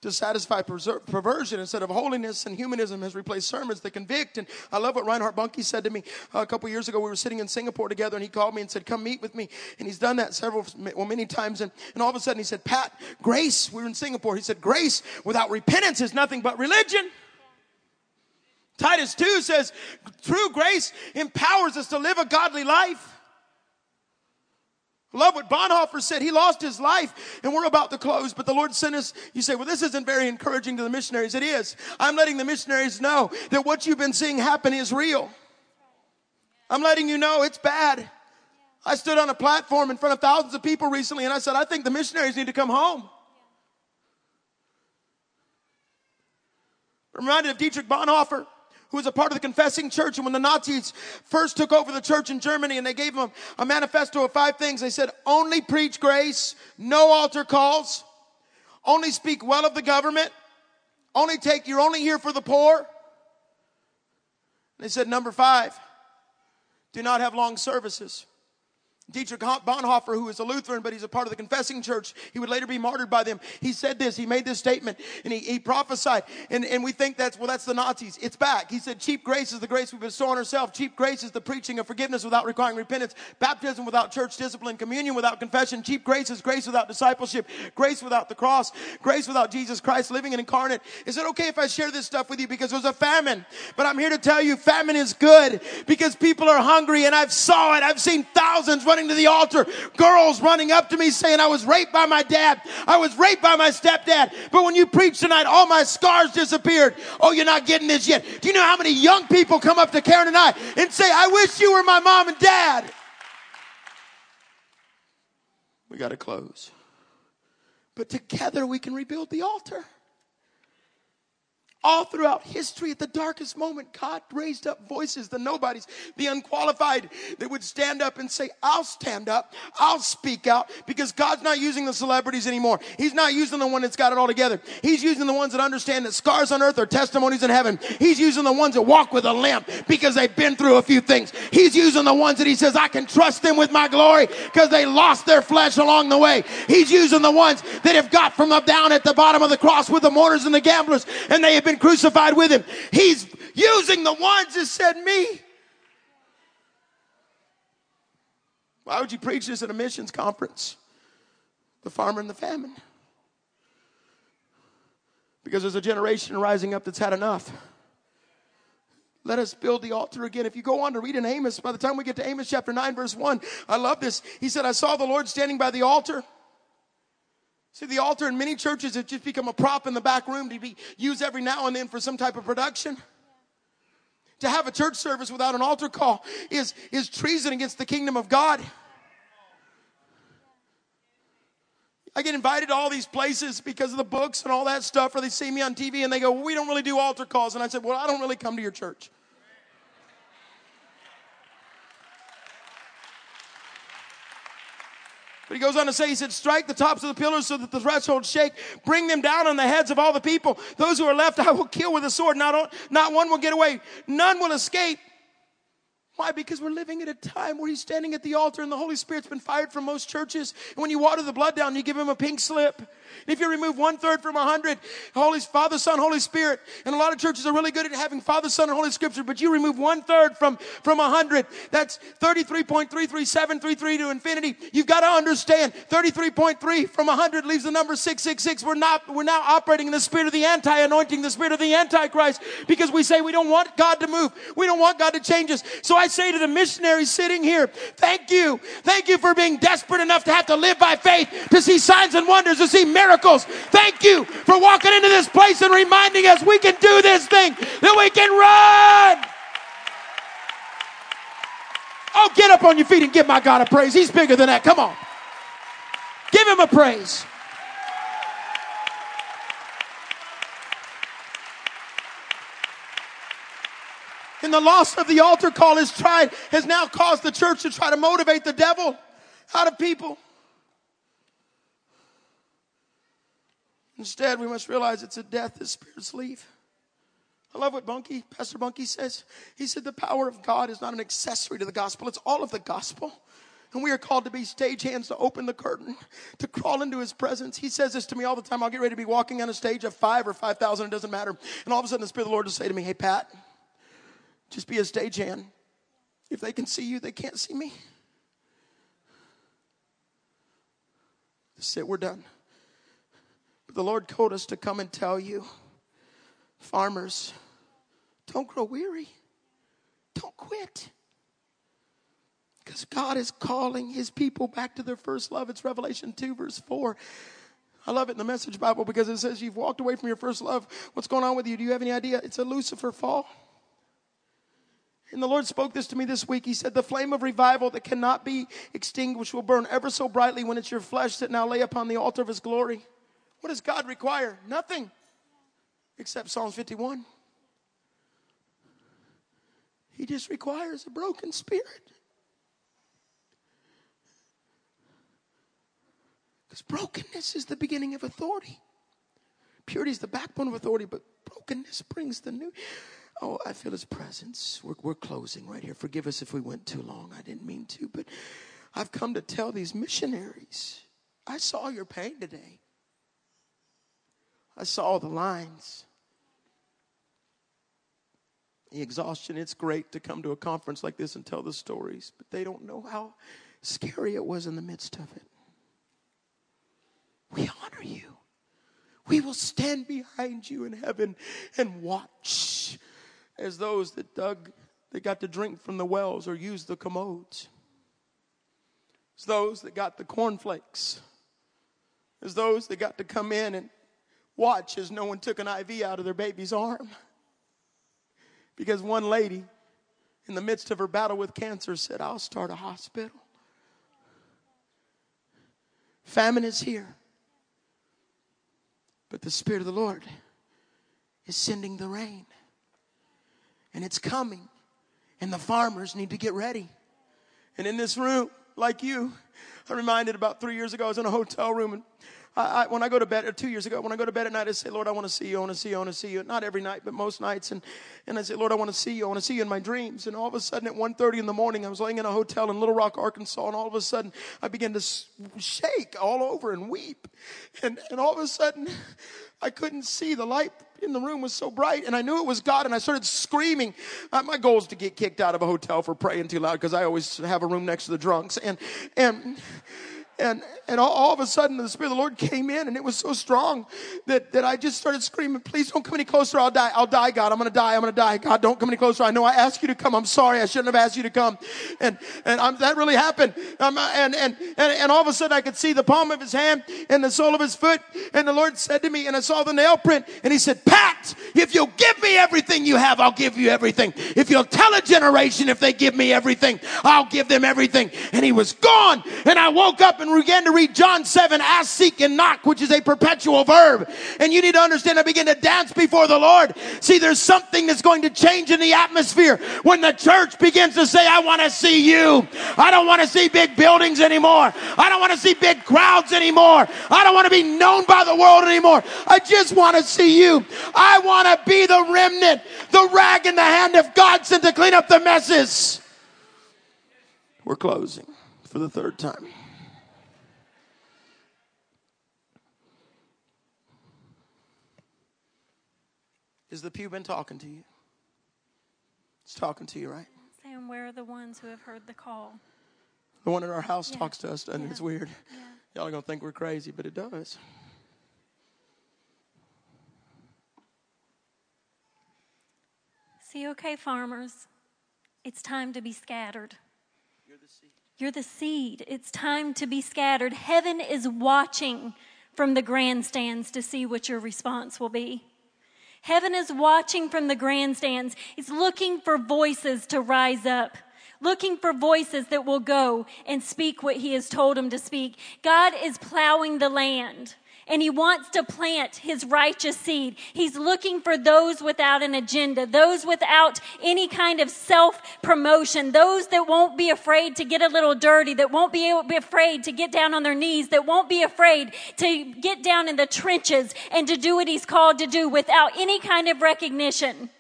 to satisfy perversion instead of holiness, and humanism has replaced sermons that convict. And I love what Reinhard Bonnke said to me uh, a couple years ago. We were sitting in Singapore together, and he called me and said, "Come meet with me." And he's done that several, well, many times. And, and all of a sudden, he said, "Pat, grace." We were in Singapore. He said, "Grace without repentance is nothing but religion." Titus 2 says, true grace empowers us to live a godly life. Love what Bonhoeffer said. He lost his life and we're about to close, but the Lord sent us. You say, well, this isn't very encouraging to the missionaries. It is. I'm letting the missionaries know that what you've been seeing happen is real. I'm letting you know it's bad. I stood on a platform in front of thousands of people recently and I said, I think the missionaries need to come home. Reminded of Dietrich Bonhoeffer who was a part of the confessing church. And when the Nazis first took over the church in Germany and they gave them a manifesto of five things, they said, only preach grace, no altar calls, only speak well of the government, only take, you're only here for the poor. They said, number five, do not have long services. Dietrich Bonhoeffer, who is a Lutheran, but he's a part of the confessing church, he would later be martyred by them. He said this, he made this statement, and he, he prophesied, and, and we think that's, well, that's the Nazis. It's back. He said, cheap grace is the grace we bestow on ourselves. Cheap grace is the preaching of forgiveness without requiring repentance, baptism without church discipline, communion without confession. Cheap grace is grace without discipleship, grace without the cross, grace without Jesus Christ living and incarnate. Is it okay if I share this stuff with you? Because there's a famine, but I'm here to tell you famine is good because people are hungry, and I've saw it. I've seen thousands running running to the altar, girls running up to me saying, I was raped by my dad. I was raped by my stepdad. But when you preach tonight, all my scars disappeared. Oh, you're not getting this yet. Do you know how many young people come up to Karen and I and say, I wish you were my mom and dad? We got to close. But together we can rebuild the altar. All throughout history, at the darkest moment, God raised up voices, the nobodies, the unqualified, that would stand up and say, I'll stand up, I'll speak out, because God's not using the celebrities anymore. He's not using the one that's got it all together. He's using the ones that understand that scars on earth are testimonies in heaven. He's using the ones that walk with a limp because they've been through a few things. He's using the ones that He says, I can trust them with my glory because they lost their flesh along the way. He's using the ones that have got from up down at the bottom of the cross with the mourners and the gamblers, and they have been been crucified with him. He's using the ones that said me. Why would you preach this at a missions conference? The farmer and the famine. Because there's a generation rising up that's had enough. Let us build the altar again. If you go on to read in Amos, by the time we get to Amos chapter 9, verse 1, I love this. He said, I saw the Lord standing by the altar See, the altar in many churches has just become a prop in the back room to be used every now and then for some type of production. To have a church service without an altar call is, is treason against the kingdom of God. I get invited to all these places because of the books and all that stuff, or they see me on TV and they go, well, We don't really do altar calls. And I said, Well, I don't really come to your church. But he goes on to say, he said, strike the tops of the pillars so that the thresholds shake. Bring them down on the heads of all the people. Those who are left, I will kill with a sword. Not, not one will get away. None will escape. Why? Because we're living at a time where he's standing at the altar and the Holy Spirit's been fired from most churches. And when you water the blood down, you give him a pink slip. And if you remove one third from a hundred, Holy Father, Son, Holy Spirit, and a lot of churches are really good at having Father, Son, and Holy Scripture, but you remove one third from from a hundred. That's thirty three point three three seven three three to infinity. You've got to understand, thirty three point three from a hundred leaves the number six six six. We're not we're now operating in the spirit of the anti-anointing, the spirit of the antichrist, because we say we don't want God to move, we don't want God to change us. So I say to the missionaries sitting here, thank you. Thank you for being desperate enough to have to live by faith, to see signs and wonders, to see miracles. Thank you for walking into this place and reminding us we can do this thing, that we can run. Oh, get up on your feet and give my God a praise. He's bigger than that. Come on. Give him a praise. And the loss of the altar call has tried, has now caused the church to try to motivate the devil out of people. Instead, we must realize it's a death that spirits leave. I love what Bunky, Pastor Bunky says. He said the power of God is not an accessory to the gospel, it's all of the gospel. And we are called to be stagehands to open the curtain, to crawl into his presence. He says this to me all the time. I'll get ready to be walking on a stage of five or 5,000, it doesn't matter. And all of a sudden, the Spirit of the Lord will say to me, Hey, Pat, just be a stagehand. If they can see you, they can't see me. That's it, we're done. But the Lord told us to come and tell you, farmers, don't grow weary. Don't quit. Because God is calling his people back to their first love. It's Revelation 2, verse 4. I love it in the Message Bible because it says you've walked away from your first love. What's going on with you? Do you have any idea? It's a Lucifer fall. And the Lord spoke this to me this week. He said, The flame of revival that cannot be extinguished will burn ever so brightly when it's your flesh that now lay upon the altar of his glory. What does God require? Nothing except Psalms 51. He just requires a broken spirit. Because brokenness is the beginning of authority. Purity is the backbone of authority, but brokenness brings the new. Oh, I feel his presence. We're, we're closing right here. Forgive us if we went too long. I didn't mean to, but I've come to tell these missionaries I saw your pain today. I saw the lines. The exhaustion. It's great to come to a conference like this and tell the stories, but they don't know how scary it was in the midst of it. We honor you. We will stand behind you in heaven and watch as those that dug, that got to drink from the wells or use the commodes. As those that got the cornflakes. As those that got to come in and watch as no one took an IV out of their baby's arm. Because one lady, in the midst of her battle with cancer, said, I'll start a hospital. Famine is here. But the Spirit of the Lord is sending the rain. And it's coming. And the farmers need to get ready. And in this room, like you, I'm reminded about three years ago, I was in a hotel room and I, I, when I go to bed, or two years ago, when I go to bed at night, I say, Lord, I want to see you, I want to see you, I want to see you. Not every night, but most nights. And, and I say, Lord, I want to see you, I want to see you in my dreams. And all of a sudden at 1.30 in the morning, I was laying in a hotel in Little Rock, Arkansas, and all of a sudden I began to shake all over and weep. And, and all of a sudden, I couldn't see the light in the room was so bright and I knew it was God and I started screaming. Uh, my goal is to get kicked out of a hotel for praying too loud because I always have a room next to the drunks and, and, and, and all, all, of a sudden the Spirit of the Lord came in and it was so strong that, that I just started screaming, please don't come any closer. I'll die. I'll die, God. I'm going to die. I'm going to die. God, don't come any closer. I know I asked you to come. I'm sorry. I shouldn't have asked you to come. And, and I'm, that really happened. And, and, and, and all of a sudden I could see the palm of his hand and the sole of his foot. And the Lord said to me, and I saw the nail print and he said, Pat, if you'll give me everything you have, I'll give you everything. If you'll tell a generation if they give me everything, I'll give them everything. And he was gone. And I woke up and and began to read John 7, ask, seek, and knock, which is a perpetual verb. And you need to understand, I begin to dance before the Lord. See, there's something that's going to change in the atmosphere when the church begins to say, I want to see you. I don't want to see big buildings anymore. I don't want to see big crowds anymore. I don't want to be known by the world anymore. I just want to see you. I want to be the remnant, the rag in the hand of God sent to clean up the messes. We're closing for the third time. Is the pew been talking to you? It's talking to you, right? Saying, where are the ones who have heard the call? The one in our house yeah. talks to us, and yeah. it's weird. Yeah. Y'all are going to think we're crazy, but it does. See, okay, farmers, it's time to be scattered. You're the seed. You're the seed. It's time to be scattered. Heaven is watching from the grandstands to see what your response will be. Heaven is watching from the grandstands. It's looking for voices to rise up, looking for voices that will go and speak what he has told them to speak. God is plowing the land and he wants to plant his righteous seed. He's looking for those without an agenda, those without any kind of self promotion, those that won't be afraid to get a little dirty, that won't be, be afraid to get down on their knees, that won't be afraid to get down in the trenches and to do what he's called to do without any kind of recognition,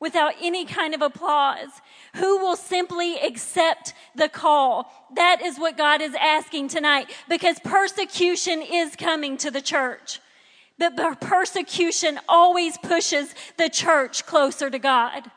without any kind of applause who will simply accept the call. That is what God is asking tonight because persecution is coming to the church. But persecution always pushes the church closer to God.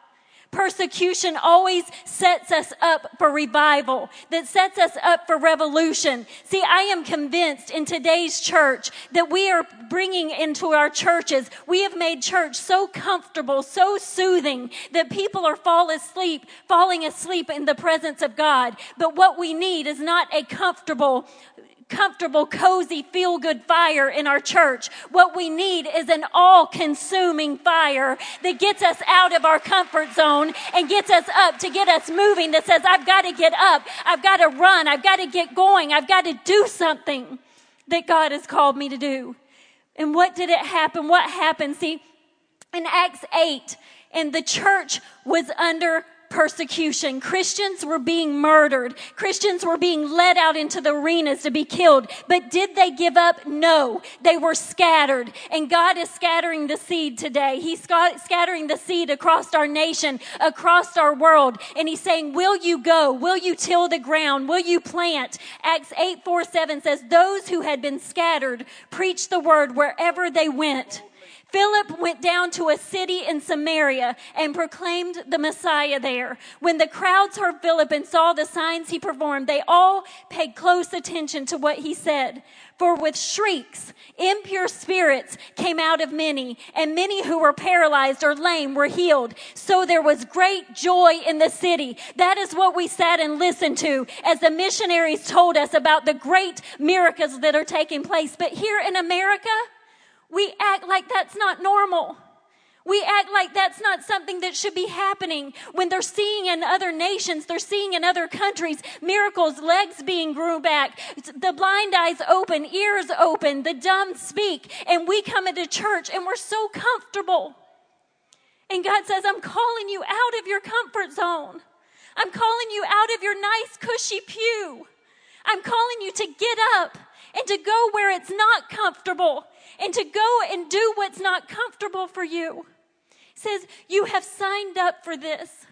Persecution always sets us up for revival, that sets us up for revolution. See, I am convinced in today's church that we are bringing into our churches, we have made church so comfortable, so soothing that people are fall asleep, falling asleep in the presence of God. But what we need is not a comfortable comfortable, cozy, feel good fire in our church. What we need is an all consuming fire that gets us out of our comfort zone and gets us up to get us moving that says, I've got to get up. I've got to run. I've got to get going. I've got to do something that God has called me to do. And what did it happen? What happened? See, in Acts 8, and the church was under persecution. Christians were being murdered. Christians were being led out into the arenas to be killed. But did they give up? No. They were scattered. And God is scattering the seed today. He's scattering the seed across our nation, across our world. And He's saying, will you go? Will you till the ground? Will you plant? Acts 8, 4, 7 says, those who had been scattered preached the word wherever they went. Philip went down to a city in Samaria and proclaimed the Messiah there. When the crowds heard Philip and saw the signs he performed, they all paid close attention to what he said. For with shrieks, impure spirits came out of many, and many who were paralyzed or lame were healed. So there was great joy in the city. That is what we sat and listened to as the missionaries told us about the great miracles that are taking place. But here in America, we act like that's not normal. We act like that's not something that should be happening when they're seeing in other nations, they're seeing in other countries miracles, legs being grew back, the blind eyes open, ears open, the dumb speak, and we come into church and we're so comfortable. And God says, I'm calling you out of your comfort zone. I'm calling you out of your nice, cushy pew. I'm calling you to get up and to go where it's not comfortable and to go and do what's not comfortable for you. He says, You have signed up for this.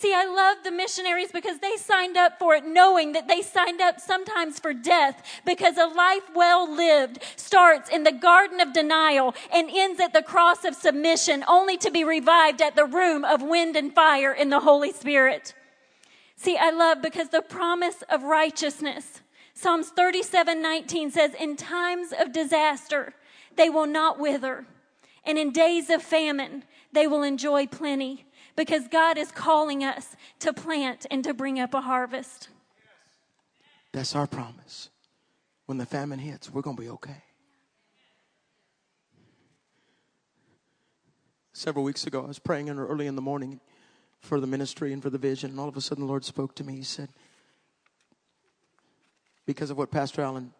See, I love the missionaries because they signed up for it knowing that they signed up sometimes for death because a life well lived starts in the garden of denial and ends at the cross of submission only to be revived at the room of wind and fire in the Holy Spirit. See, I love because the promise of righteousness. Psalms 37 19 says, In times of disaster, they will not wither, and in days of famine, they will enjoy plenty because God is calling us to plant and to bring up a harvest. That's our promise. When the famine hits, we're going to be okay. Several weeks ago, I was praying early in the morning for the ministry and for the vision, and all of a sudden the Lord spoke to me. He said, Because of what Pastor Allen,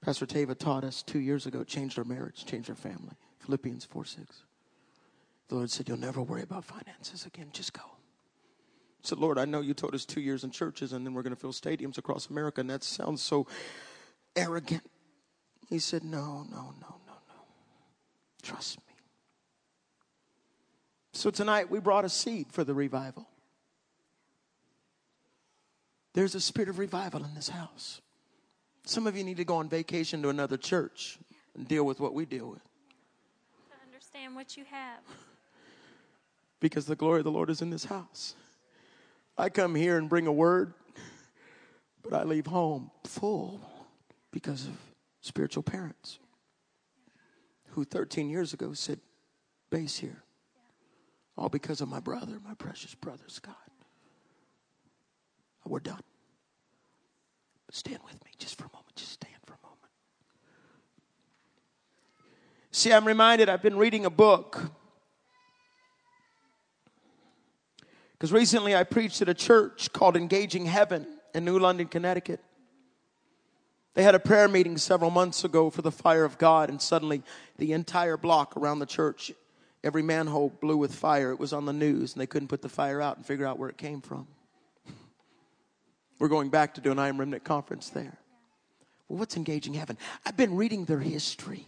Pastor Tava taught us two years ago, changed our marriage, changed our family. Philippians 4 6. The Lord said, You'll never worry about finances again. Just go. I said, Lord, I know you told us two years in churches and then we're going to fill stadiums across America, and that sounds so arrogant. He said, No, no, no, no, no. Trust me. So tonight we brought a seed for the revival. There's a spirit of revival in this house. Some of you need to go on vacation to another church and deal with what we deal with. To understand what you have because the glory of the Lord is in this house. I come here and bring a word, but I leave home full because of spiritual parents who 13 years ago said, Base here. All because of my brother, my precious brother, Scott. We're done. Stand with me just for a moment. Just stand for a moment. See, I'm reminded I've been reading a book Because recently I preached at a church called Engaging Heaven in New London, Connecticut. They had a prayer meeting several months ago for the fire of God, and suddenly the entire block around the church, every manhole blew with fire. It was on the news, and they couldn't put the fire out and figure out where it came from. We're going back to do an I Am Remnant conference there. Well, what's Engaging Heaven? I've been reading their history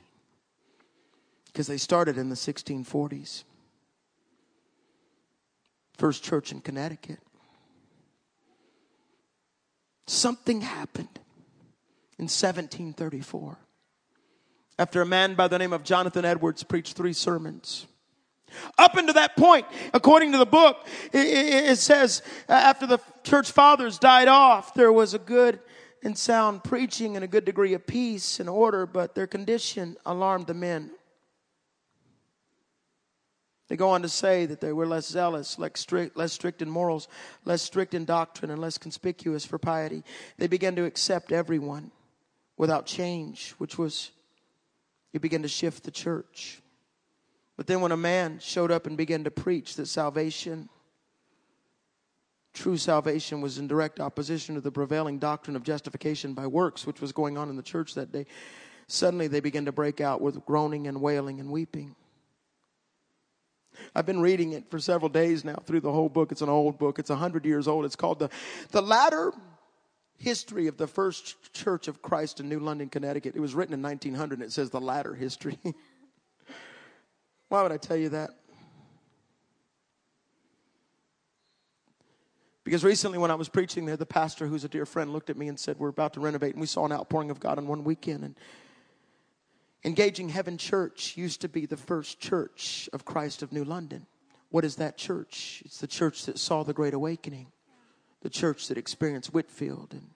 because they started in the 1640s. First Church in Connecticut. Something happened in 1734 after a man by the name of Jonathan Edwards preached three sermons. Up until that point, according to the book, it, says uh, after the church fathers died off, there was a good and sound preaching and a good degree of peace and order, but their condition alarmed the men. They go on to say that they were less zealous, less strict, less strict in morals, less strict in doctrine, and less conspicuous for piety. They began to accept everyone without change, which was, you begin to shift the church. But then when a man showed up and began to preach that salvation, true salvation was in direct opposition to the prevailing doctrine of justification by works, which was going on in the church that day, suddenly they began to break out with groaning and wailing and weeping. I've been reading it for several days now through the whole book. It's an old book. It's 100 years old. It's called the, the Latter History of the First Church of Christ in New London, Connecticut. It was written in 1900 and it says the latter history. Why would I tell you that? Because recently, when I was preaching there, the pastor, who's a dear friend, looked at me and said, We're about to renovate. And we saw an outpouring of God in one weekend. And Engaging Heaven Church used to be the first church of Christ of New London. What is that church? It's the church that saw the Great Awakening, the church that experienced Whitefield and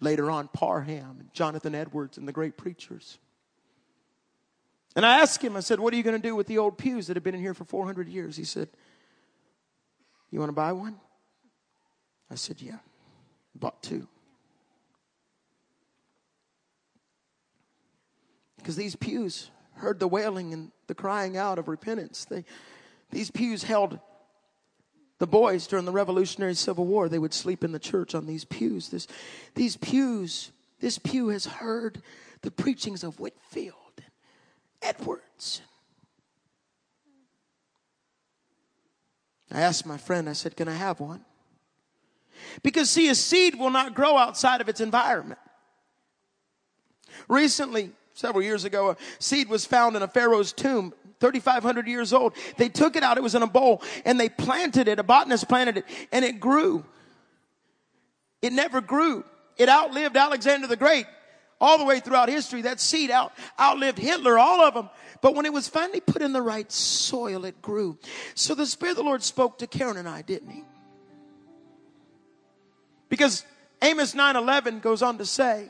later on Parham and Jonathan Edwards and the great preachers. And I asked him, I said, What are you going to do with the old pews that have been in here for 400 years? He said, You want to buy one? I said, Yeah. Bought two. Because these pews heard the wailing and the crying out of repentance. They, these pews held the boys during the Revolutionary Civil War. They would sleep in the church on these pews. This, these pews, this pew has heard the preachings of Whitefield, Edwards. I asked my friend, I said, Can I have one? Because, see, a seed will not grow outside of its environment. Recently, several years ago, a seed was found in a Pharaoh's tomb, 3,500 years old. They took it out, it was in a bowl, and they planted it. A botanist planted it, and it grew. It never grew. It outlived Alexander the Great all the way throughout history. That seed out, outlived Hitler, all of them. But when it was finally put in the right soil, it grew. So the Spirit of the Lord spoke to Karen and I, didn't he? Because Amos 9:11 goes on to say,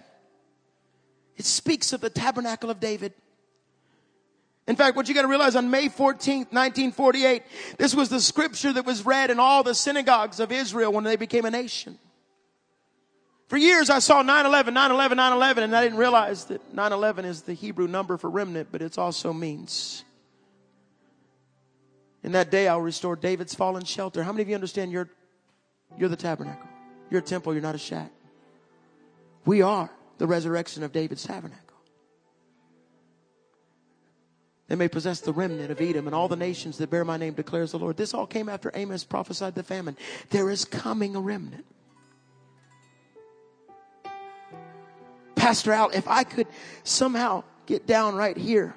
it speaks of the tabernacle of David. In fact, what you got to realize on May 14th, 1948, this was the scripture that was read in all the synagogues of Israel when they became a nation. For years I saw 9-11, 9-11, 9-11, and I didn't realize that 9-11 is the Hebrew number for remnant, but it also means in that day I'll restore David's fallen shelter. How many of you understand you're, you're the tabernacle? You're a temple, you're not a shack. We are the resurrection of David's tabernacle. They may possess the remnant of Edom and all the nations that bear my name, declares the Lord. This all came after Amos prophesied the famine. There is coming a remnant. Pastor Al, if I could somehow get down right here.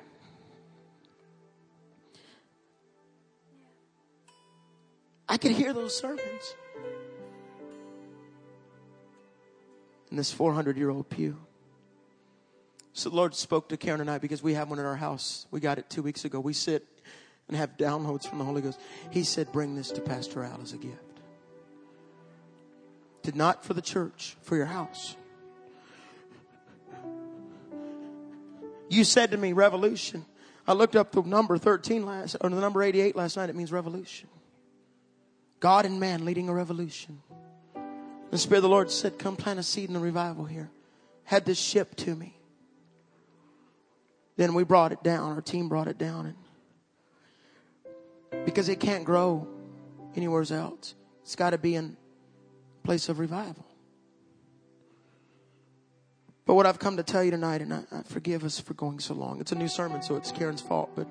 I could hear those sermons in this 400 year old pew. So the Lord spoke to Karen and I because we have one in our house. We got it two weeks ago. We sit and have downloads from the Holy Ghost. He said, Bring this to Pastor Al as a gift. Did not for the church, for your house. You said to me, revolution. I looked up the number 13 last, or the number 88 last night. It means revolution. God and man leading a revolution. The Spirit of the Lord said, Come plant a seed in the revival here. Had this ship to me. Then we brought it down. Our team brought it down. And because it can't grow anywhere else, it's got to be in a place of revival. But what I've come to tell you tonight, and I, I forgive us for going so long. It's a new sermon, so it's Karen's fault, but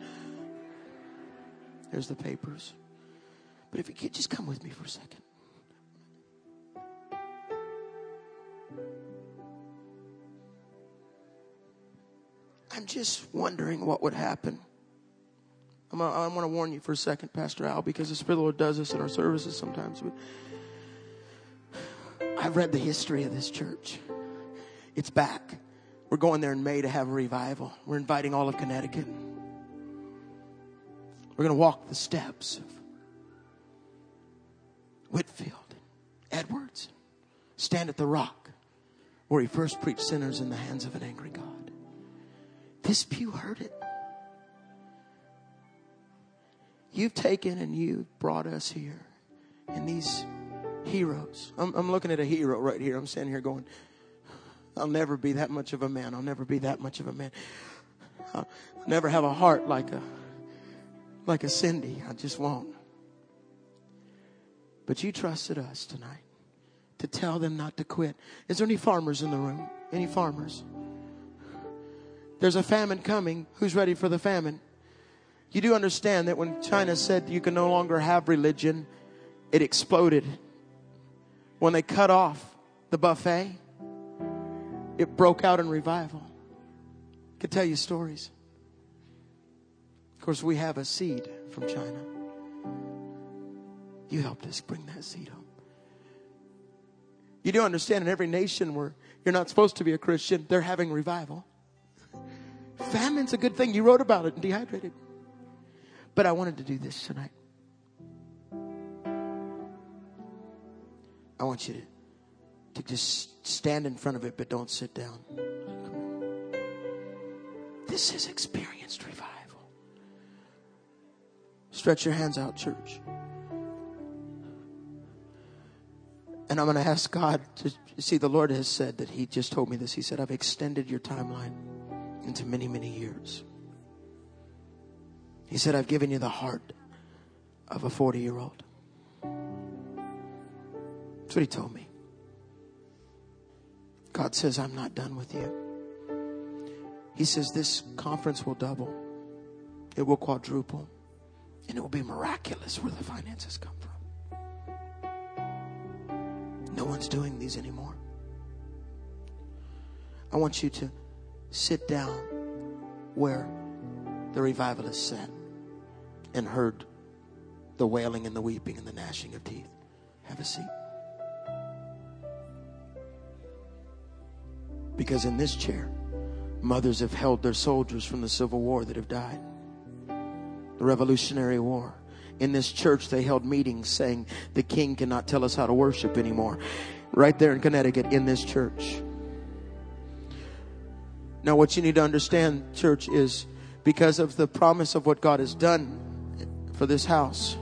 there's the papers. But if you could just come with me for a second. I'm just wondering what would happen. I'm a, I want to warn you for a second, Pastor Al, because the Spirit of the Lord does this in our services sometimes. I've read the history of this church. It's back. We're going there in May to have a revival. We're inviting all of Connecticut. We're going to walk the steps of Whitefield, Edwards, stand at the rock where he first preached sinners in the hands of an angry God. This pew heard it. You've taken and you've brought us here and these heroes. I'm, I'm looking at a hero right here. I'm standing here going, I'll never be that much of a man. I'll never be that much of a man. I'll never have a heart like a like a Cindy. I just won't. But you trusted us tonight to tell them not to quit. Is there any farmers in the room? Any farmers? There's a famine coming. Who's ready for the famine? You do understand that when China said you can no longer have religion, it exploded. When they cut off the buffet, it broke out in revival. I could tell you stories. Of course, we have a seed from China. You helped us bring that seed home. You do understand in every nation where you're not supposed to be a Christian, they're having revival. Famine's a good thing. You wrote about it and dehydrated. But I wanted to do this tonight. I want you to to just stand in front of it, but don't sit down. This is experienced revival. Stretch your hands out, church. And I'm going to ask God to see, the Lord has said that He just told me this. He said, I've extended your timeline into many, many years. He said, I've given you the heart of a 40 year old. That's what He told me. God says, I'm not done with you. He says, This conference will double. It will quadruple. And it will be miraculous where the finances come from. No one's doing these anymore. I want you to sit down where the revivalists sat and heard the wailing and the weeping and the gnashing of teeth. Have a seat. Because in this chair, mothers have held their soldiers from the Civil War that have died, the Revolutionary War. In this church, they held meetings saying the king cannot tell us how to worship anymore. Right there in Connecticut, in this church. Now, what you need to understand, church, is because of the promise of what God has done for this house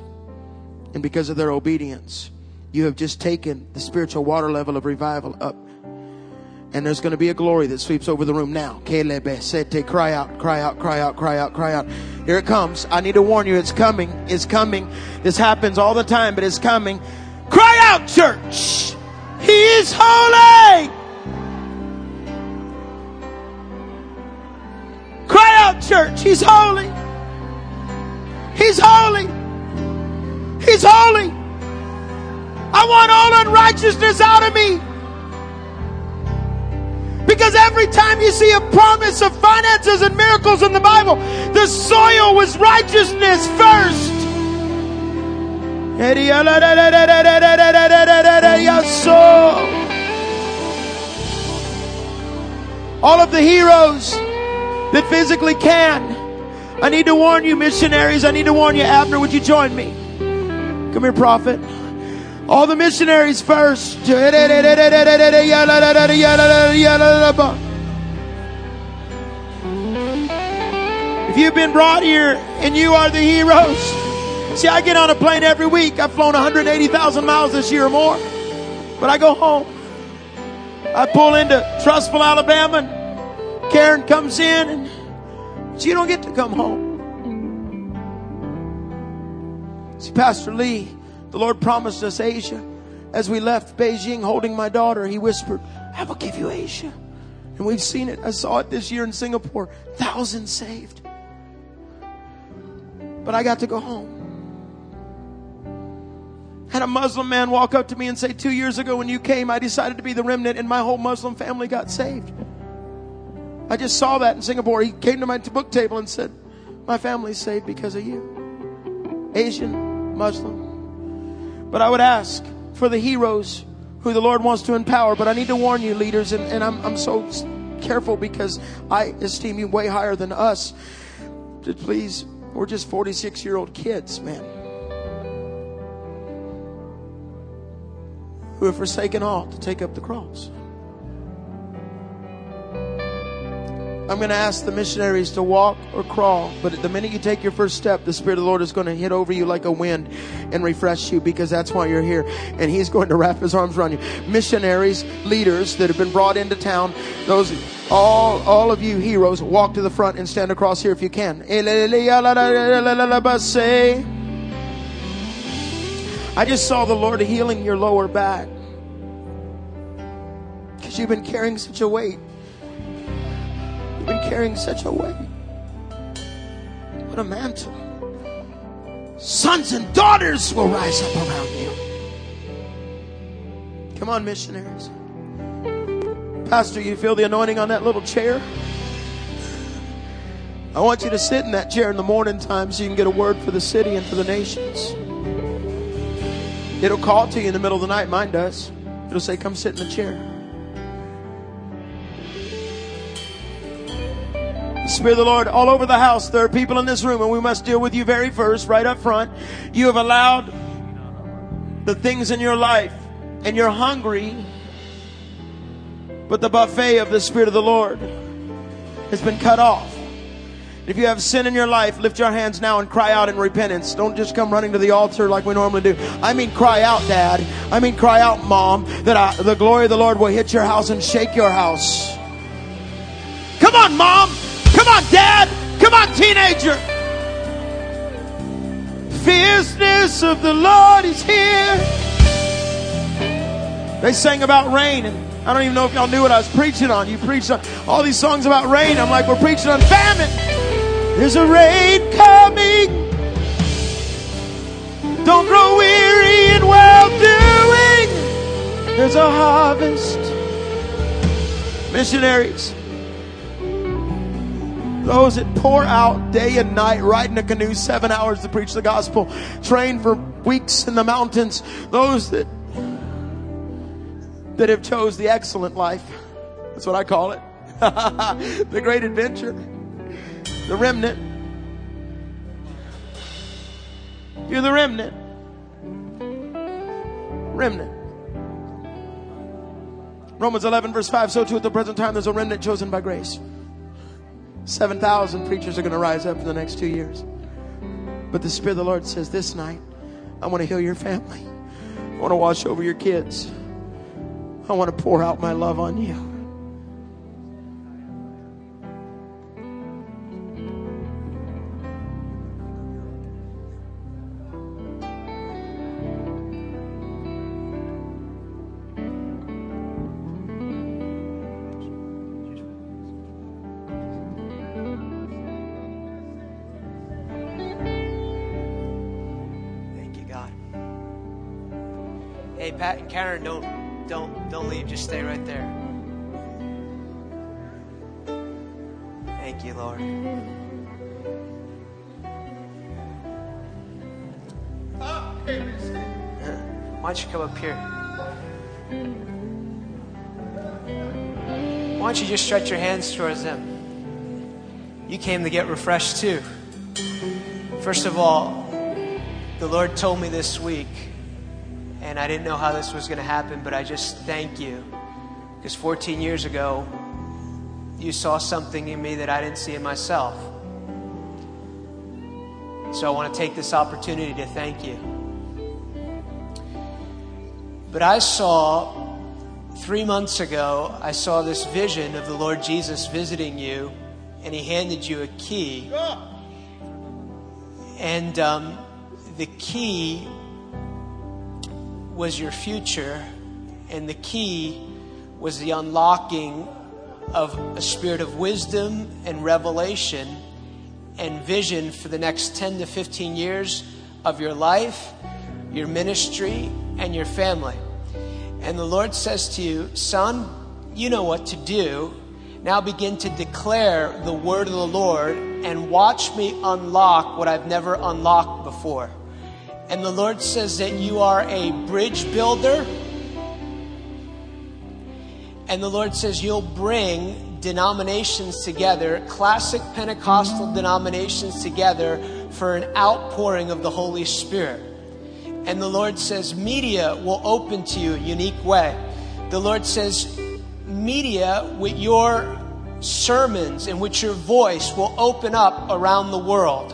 and because of their obedience, you have just taken the spiritual water level of revival up. And there's going to be a glory that sweeps over the room now. Cry out, cry out, cry out, cry out, cry out. Here it comes. I need to warn you, it's coming. It's coming. This happens all the time, but it's coming. Cry out, church. He is holy. Church. He's holy. He's holy. He's holy. I want all unrighteousness out of me. Because every time you see a promise of finances and miracles in the Bible, the soil was righteousness first. All of the heroes that physically can. I need to warn you, missionaries. I need to warn you, Abner. Would you join me? Come here, prophet. All the missionaries first. If you've been brought here and you are the heroes, see, I get on a plane every week. I've flown 180,000 miles this year or more, but I go home. I pull into Trussville, Alabama. Karen comes in, and you don't get to come home. See, Pastor Lee, the Lord promised us Asia. As we left Beijing holding my daughter, he whispered, I will give you Asia. And we've seen it. I saw it this year in Singapore. Thousands saved. But I got to go home. Had a Muslim man walk up to me and say, Two years ago when you came, I decided to be the remnant, and my whole Muslim family got saved. I just saw that in Singapore. He came to my book table and said, My family's saved because of you. Asian, Muslim. But I would ask for the heroes who the Lord wants to empower. But I need to warn you, leaders, and, and I'm, I'm so careful because I esteem you way higher than us. Please, we're just 46 year old kids, man. Who have forsaken all to take up the cross. I'm going to ask the missionaries to walk or crawl, but the minute you take your first step, the Spirit of the Lord is going to hit over you like a wind and refresh you because that's why you're here. And He's going to wrap His arms around you. Missionaries, leaders that have been brought into town, those, all, all of you heroes, walk to the front and stand across here if you can. I just saw the Lord healing your lower back because you've been carrying such a weight carrying such a weight. What a mantle. Sons and daughters will rise up around you. Come on, missionaries. Pastor, you feel the anointing on that little chair? I want you to sit in that chair in the morning time so you can get a word for the city and for the nations. It'll call to you in the middle of the night. Mine does. It'll say, Come sit in the chair. Spirit of the Lord all over the house. There are people in this room, and we must deal with you very first, right up front. You have allowed the things in your life, and you're hungry, but the buffet of the Spirit of the Lord has been cut off. If you have sin in your life, lift your hands now and cry out in repentance. Don't just come running to the altar like we normally do. I mean, cry out, Dad. I mean, cry out, Mom, that I, the glory of the Lord will hit your house and shake your house. Come on, Mom. Come on, dad. Come on, teenager. Fierceness of the Lord is here. They sang about rain, and I don't even know if y'all knew what I was preaching on. You preached on all these songs about rain. I'm like, we're preaching on famine. There's a rain coming. Don't grow weary in well doing. There's a harvest. Missionaries, those that pour out day and night, ride in a canoe seven hours to preach the gospel, train for weeks in the mountains, those that that have chose the excellent life. That's what I call it. the great adventure. The remnant. You're the remnant. Remnant. Romans 11, verse 5. So too at the present time, there's a remnant chosen by grace. 7,000 preachers are going to rise up in the next two years. But the Spirit of the Lord says this night, I want to heal your family. I want to wash over your kids. I want to pour out my love on you. Here? Why don't you just stretch your hands towards them? You came to get refreshed too. First of all, the Lord told me this week, and I didn't know how this was going to happen, but I just thank you. Because 14 years ago, you saw something in me that I didn't see in myself. So I want to take this opportunity to thank you. But I saw, three months ago, I saw this vision of the Lord Jesus visiting you, and He handed you a key. And um, the key was your future, and the key was the unlocking of a spirit of wisdom and revelation and vision for the next 10 to 15 years of your life, your ministry, and your family. And the Lord says to you, Son, you know what to do. Now begin to declare the word of the Lord and watch me unlock what I've never unlocked before. And the Lord says that you are a bridge builder. And the Lord says you'll bring denominations together, classic Pentecostal denominations together for an outpouring of the Holy Spirit. And the Lord says media will open to you a unique way. The Lord says media with your sermons and with your voice will open up around the world.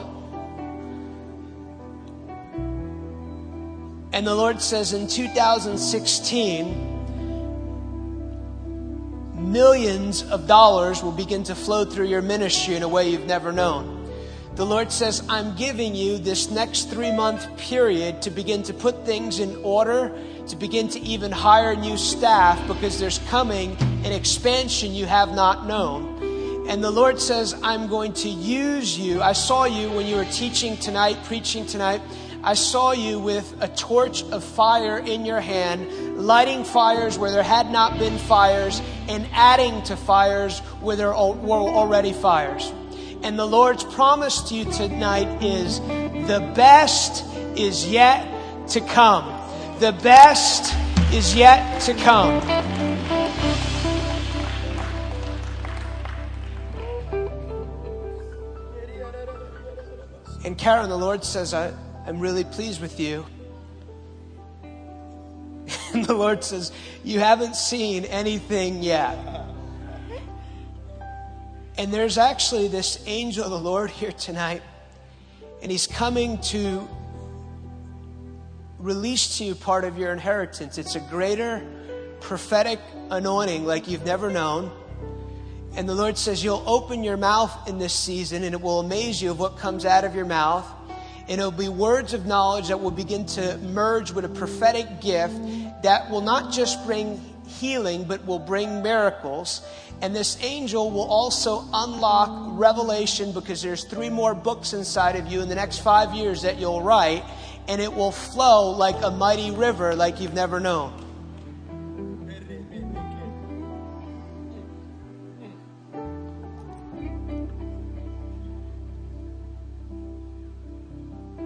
And the Lord says in 2016, millions of dollars will begin to flow through your ministry in a way you've never known. The Lord says, I'm giving you this next three month period to begin to put things in order, to begin to even hire new staff because there's coming an expansion you have not known. And the Lord says, I'm going to use you. I saw you when you were teaching tonight, preaching tonight. I saw you with a torch of fire in your hand, lighting fires where there had not been fires, and adding to fires where there were already fires. And the Lord's promise to you tonight is the best is yet to come. The best is yet to come. And Karen, the Lord says, I, I'm really pleased with you. And the Lord says, You haven't seen anything yet. And there's actually this angel of the Lord here tonight, and he's coming to release to you part of your inheritance. It's a greater prophetic anointing like you've never known. And the Lord says, You'll open your mouth in this season, and it will amaze you of what comes out of your mouth. And it'll be words of knowledge that will begin to merge with a prophetic gift that will not just bring healing, but will bring miracles. And this angel will also unlock revelation because there's three more books inside of you in the next five years that you'll write, and it will flow like a mighty river like you've never known.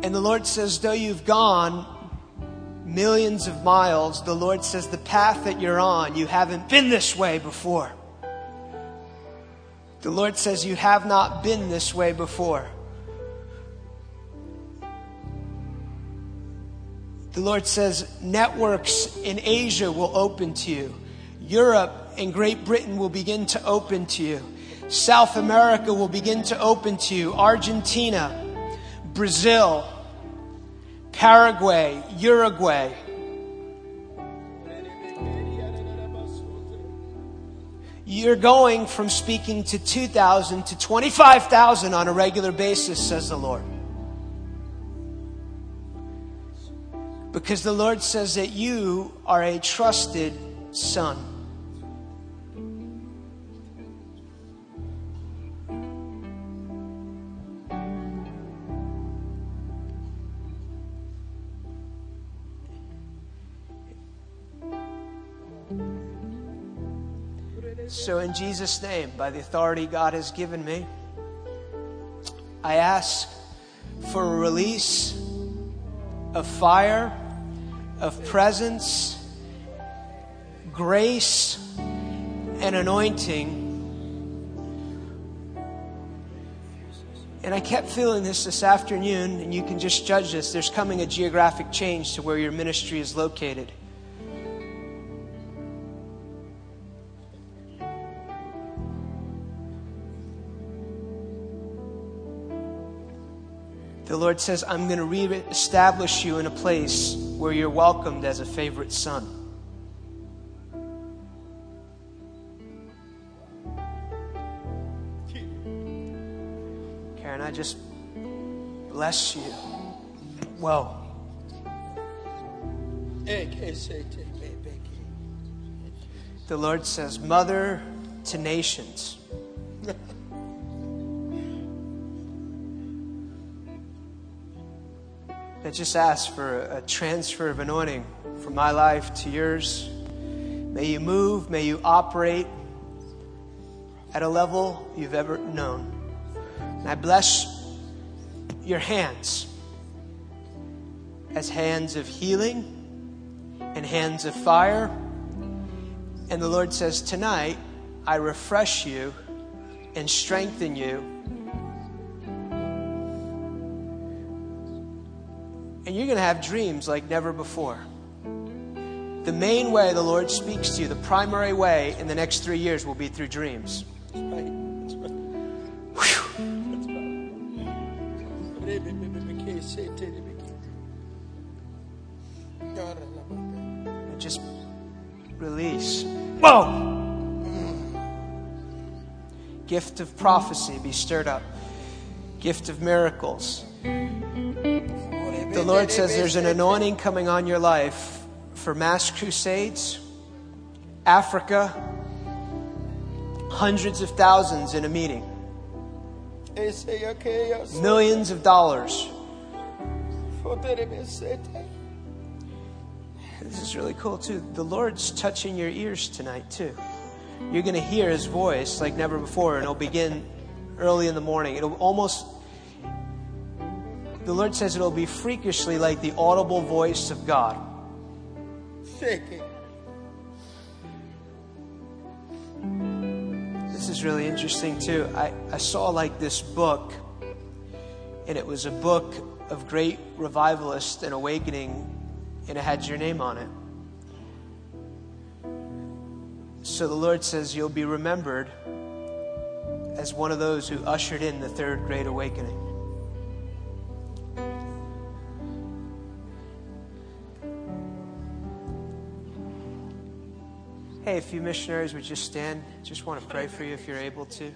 And the Lord says, though you've gone millions of miles, the Lord says, the path that you're on, you haven't been this way before. The Lord says, you have not been this way before. The Lord says, networks in Asia will open to you. Europe and Great Britain will begin to open to you. South America will begin to open to you. Argentina, Brazil, Paraguay, Uruguay. You're going from speaking to 2,000 to 25,000 on a regular basis, says the Lord. Because the Lord says that you are a trusted son. So, in Jesus' name, by the authority God has given me, I ask for a release of fire, of presence, grace, and anointing. And I kept feeling this this afternoon, and you can just judge this. There's coming a geographic change to where your ministry is located. The Lord says, I'm going to re-establish you in a place where you're welcomed as a favorite son. Karen, I just bless you. Whoa. The Lord says, Mother to nations. I just ask for a transfer of anointing from my life to yours. May you move, may you operate at a level you've ever known. And I bless your hands as hands of healing and hands of fire. And the Lord says, Tonight, I refresh you and strengthen you going to have dreams like never before. The main way the Lord speaks to you, the primary way in the next three years will be through dreams. Just release. Whoa! Gift of prophecy be stirred up. Gift of miracles the Lord says there's an anointing coming on your life for mass crusades, Africa, hundreds of thousands in a meeting, millions of dollars. This is really cool too. The Lord's touching your ears tonight too. You're going to hear His voice like never before, and it'll begin early in the morning. It'll almost the Lord says it'll be freakishly like the audible voice of God. This is really interesting too. I, I saw like this book, and it was a book of great revivalist and awakening, and it had your name on it. So the Lord says you'll be remembered as one of those who ushered in the third great awakening. Hey, a few missionaries would just stand. Just want to pray for you if you're able to.